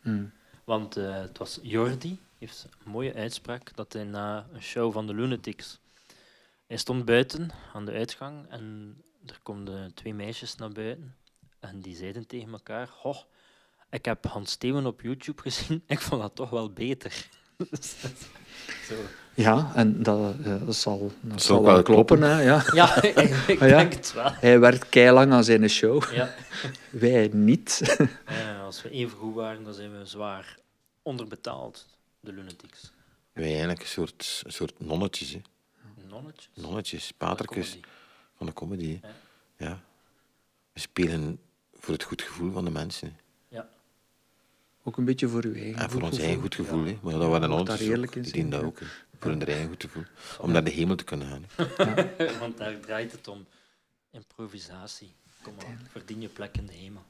Speaker 2: Hmm.
Speaker 1: Want eh, het was Jordi, heeft een mooie uitspraak, dat hij na een show van de Lunatics, hij stond buiten aan de uitgang en er komen twee meisjes naar buiten en die zeiden tegen elkaar, "Goh, ik heb Hans Steven op YouTube gezien, <laughs> ik vond dat toch wel beter. <laughs> Dus Zo.
Speaker 2: Ja, en dat, eh, dat zal, dat
Speaker 3: zal wel
Speaker 2: kloppen.
Speaker 3: kloppen.
Speaker 2: Hè, ja. <laughs>
Speaker 1: Ja, ik <laughs>
Speaker 2: Ah, ja?
Speaker 1: denk het wel.
Speaker 2: Hij werkt keilang aan zijn show,
Speaker 1: Ja. <laughs>
Speaker 2: wij niet.
Speaker 1: Ja, als we even goed waren, dan zijn we zwaar onderbetaald, de Lunatics.
Speaker 3: Wij eigenlijk een soort, een soort nonnetjes. Hè.
Speaker 1: Nonnetjes.
Speaker 3: Nonnetjes,
Speaker 1: Van de
Speaker 3: patertjes
Speaker 1: comedy.
Speaker 3: van de comedy. hè.
Speaker 1: Ja.
Speaker 3: We spelen voor het goed gevoel van de mensen. hè.
Speaker 1: Ja.
Speaker 2: Ook een beetje voor uw eigen
Speaker 3: En voor
Speaker 2: goed
Speaker 3: ons eigen goed gevoel. hè. Maar dat waren ons
Speaker 2: daar eerlijk
Speaker 3: ook.
Speaker 2: in
Speaker 3: Die dat ook. hè. Voor hun eigen goed gevoel. Om naar de hemel te kunnen gaan. <laughs>
Speaker 1: Want daar draait het om. Improvisatie. Kom maar, verdien je plek in de hemel.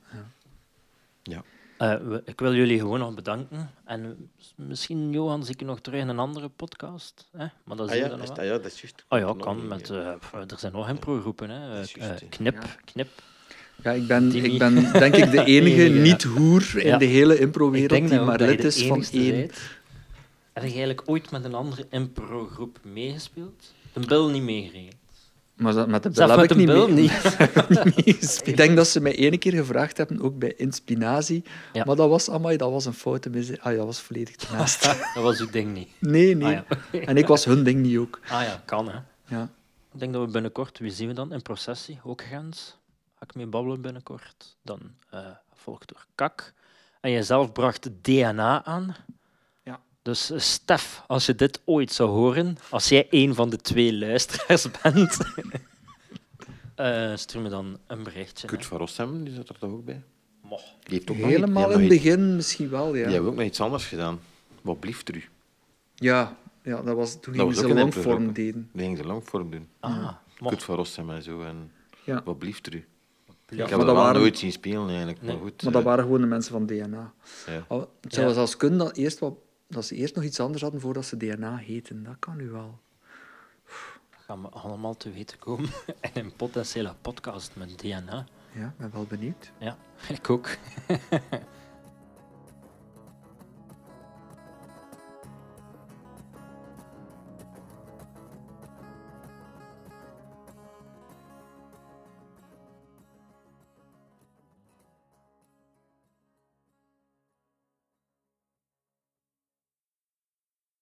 Speaker 3: Ja.
Speaker 1: Eh, we- ik wil jullie gewoon nog bedanken. En misschien, Johan, zie ik je nog terug in een andere podcast. Hè? Maar dat
Speaker 3: Ah ja,
Speaker 1: dan
Speaker 3: is dat,
Speaker 1: wel.
Speaker 3: ja, dat is juist.
Speaker 1: Oh ja, kan. Met, eh, er zijn nog improgroepen. Hè. Eh,
Speaker 3: juist, hè.
Speaker 1: knip,
Speaker 2: Ja.
Speaker 1: knip.
Speaker 2: Ja, ik ben,
Speaker 1: Timmy.
Speaker 2: ik ben denk ik de <laughs> enige
Speaker 1: Enige, ja.
Speaker 2: niet-hoer in
Speaker 1: Ja.
Speaker 2: de hele impro-wereld die maar lid is van één.
Speaker 1: bent. Heb je eigenlijk ooit met een andere improgroep meegespeeld? De Bill niet meegeregeld.
Speaker 2: Maar dat- met de
Speaker 1: met
Speaker 2: heb ik niet
Speaker 1: Bill
Speaker 2: mee.
Speaker 1: niet. <laughs>
Speaker 2: niet meegespeeld. Ik denk dat ze mij ene keer gevraagd hebben, ook bij Inspinatie.
Speaker 1: Ja.
Speaker 2: Maar dat was, amai, dat was een foute mis. Ah ja, dat was volledig naast. <laughs>
Speaker 1: Dat was uw ding niet.
Speaker 2: Nee, nee.
Speaker 1: Ah ja. <laughs>
Speaker 2: En ik was hun ding niet ook.
Speaker 1: Ah ja, kan hè.
Speaker 2: Ja.
Speaker 1: Ik denk dat we binnenkort, wie zien we dan? In processie, ook Gens. Ga ik mee babbelen binnenkort. Dan eh volgt door Kak. En jijzelf bracht DNA aan.
Speaker 2: Ja.
Speaker 1: Dus eh, Stef, als je dit ooit zou horen, als jij een van de twee luisteraars <laughs> bent, eh, stuur me dan een berichtje.
Speaker 3: Kurt van Rossem, die zat er toch ook bij?
Speaker 1: Moch.
Speaker 3: Die heeft ook nog
Speaker 2: Helemaal
Speaker 3: iets-
Speaker 2: in het begin misschien wel,
Speaker 3: iets- Die
Speaker 2: ja.
Speaker 3: hebben ook nog iets anders gedaan. Wat blieft er u?
Speaker 2: Ja, ja dat was toen
Speaker 3: Dat was
Speaker 2: gingen
Speaker 3: ook
Speaker 2: ze
Speaker 3: een
Speaker 2: longvorm deden.
Speaker 3: Die ging ze langvorm doen.
Speaker 1: Ah.
Speaker 3: Kurt van Rossem en zo. En
Speaker 2: Ja.
Speaker 3: wat blieft er u?
Speaker 2: Ja,
Speaker 3: ik
Speaker 2: maar
Speaker 3: heb het
Speaker 2: dat waren-
Speaker 3: nooit zien spelen eigenlijk.
Speaker 1: Nee.
Speaker 3: Maar goed.
Speaker 2: Maar dat
Speaker 3: eh,
Speaker 2: waren gewoon de mensen van DNA.
Speaker 3: ja.
Speaker 2: Al- Het zou
Speaker 1: Ja.
Speaker 2: zelfs kunnen dat, eerst wat, dat ze eerst nog iets anders hadden voordat ze DNA heten. Dat kan nu wel.
Speaker 1: gaan we allemaal te weten komen <laughs> in een potentiële podcast met DNA.
Speaker 2: Ja, ik ben wel benieuwd.
Speaker 1: Ja, <laughs> ik ook. <laughs>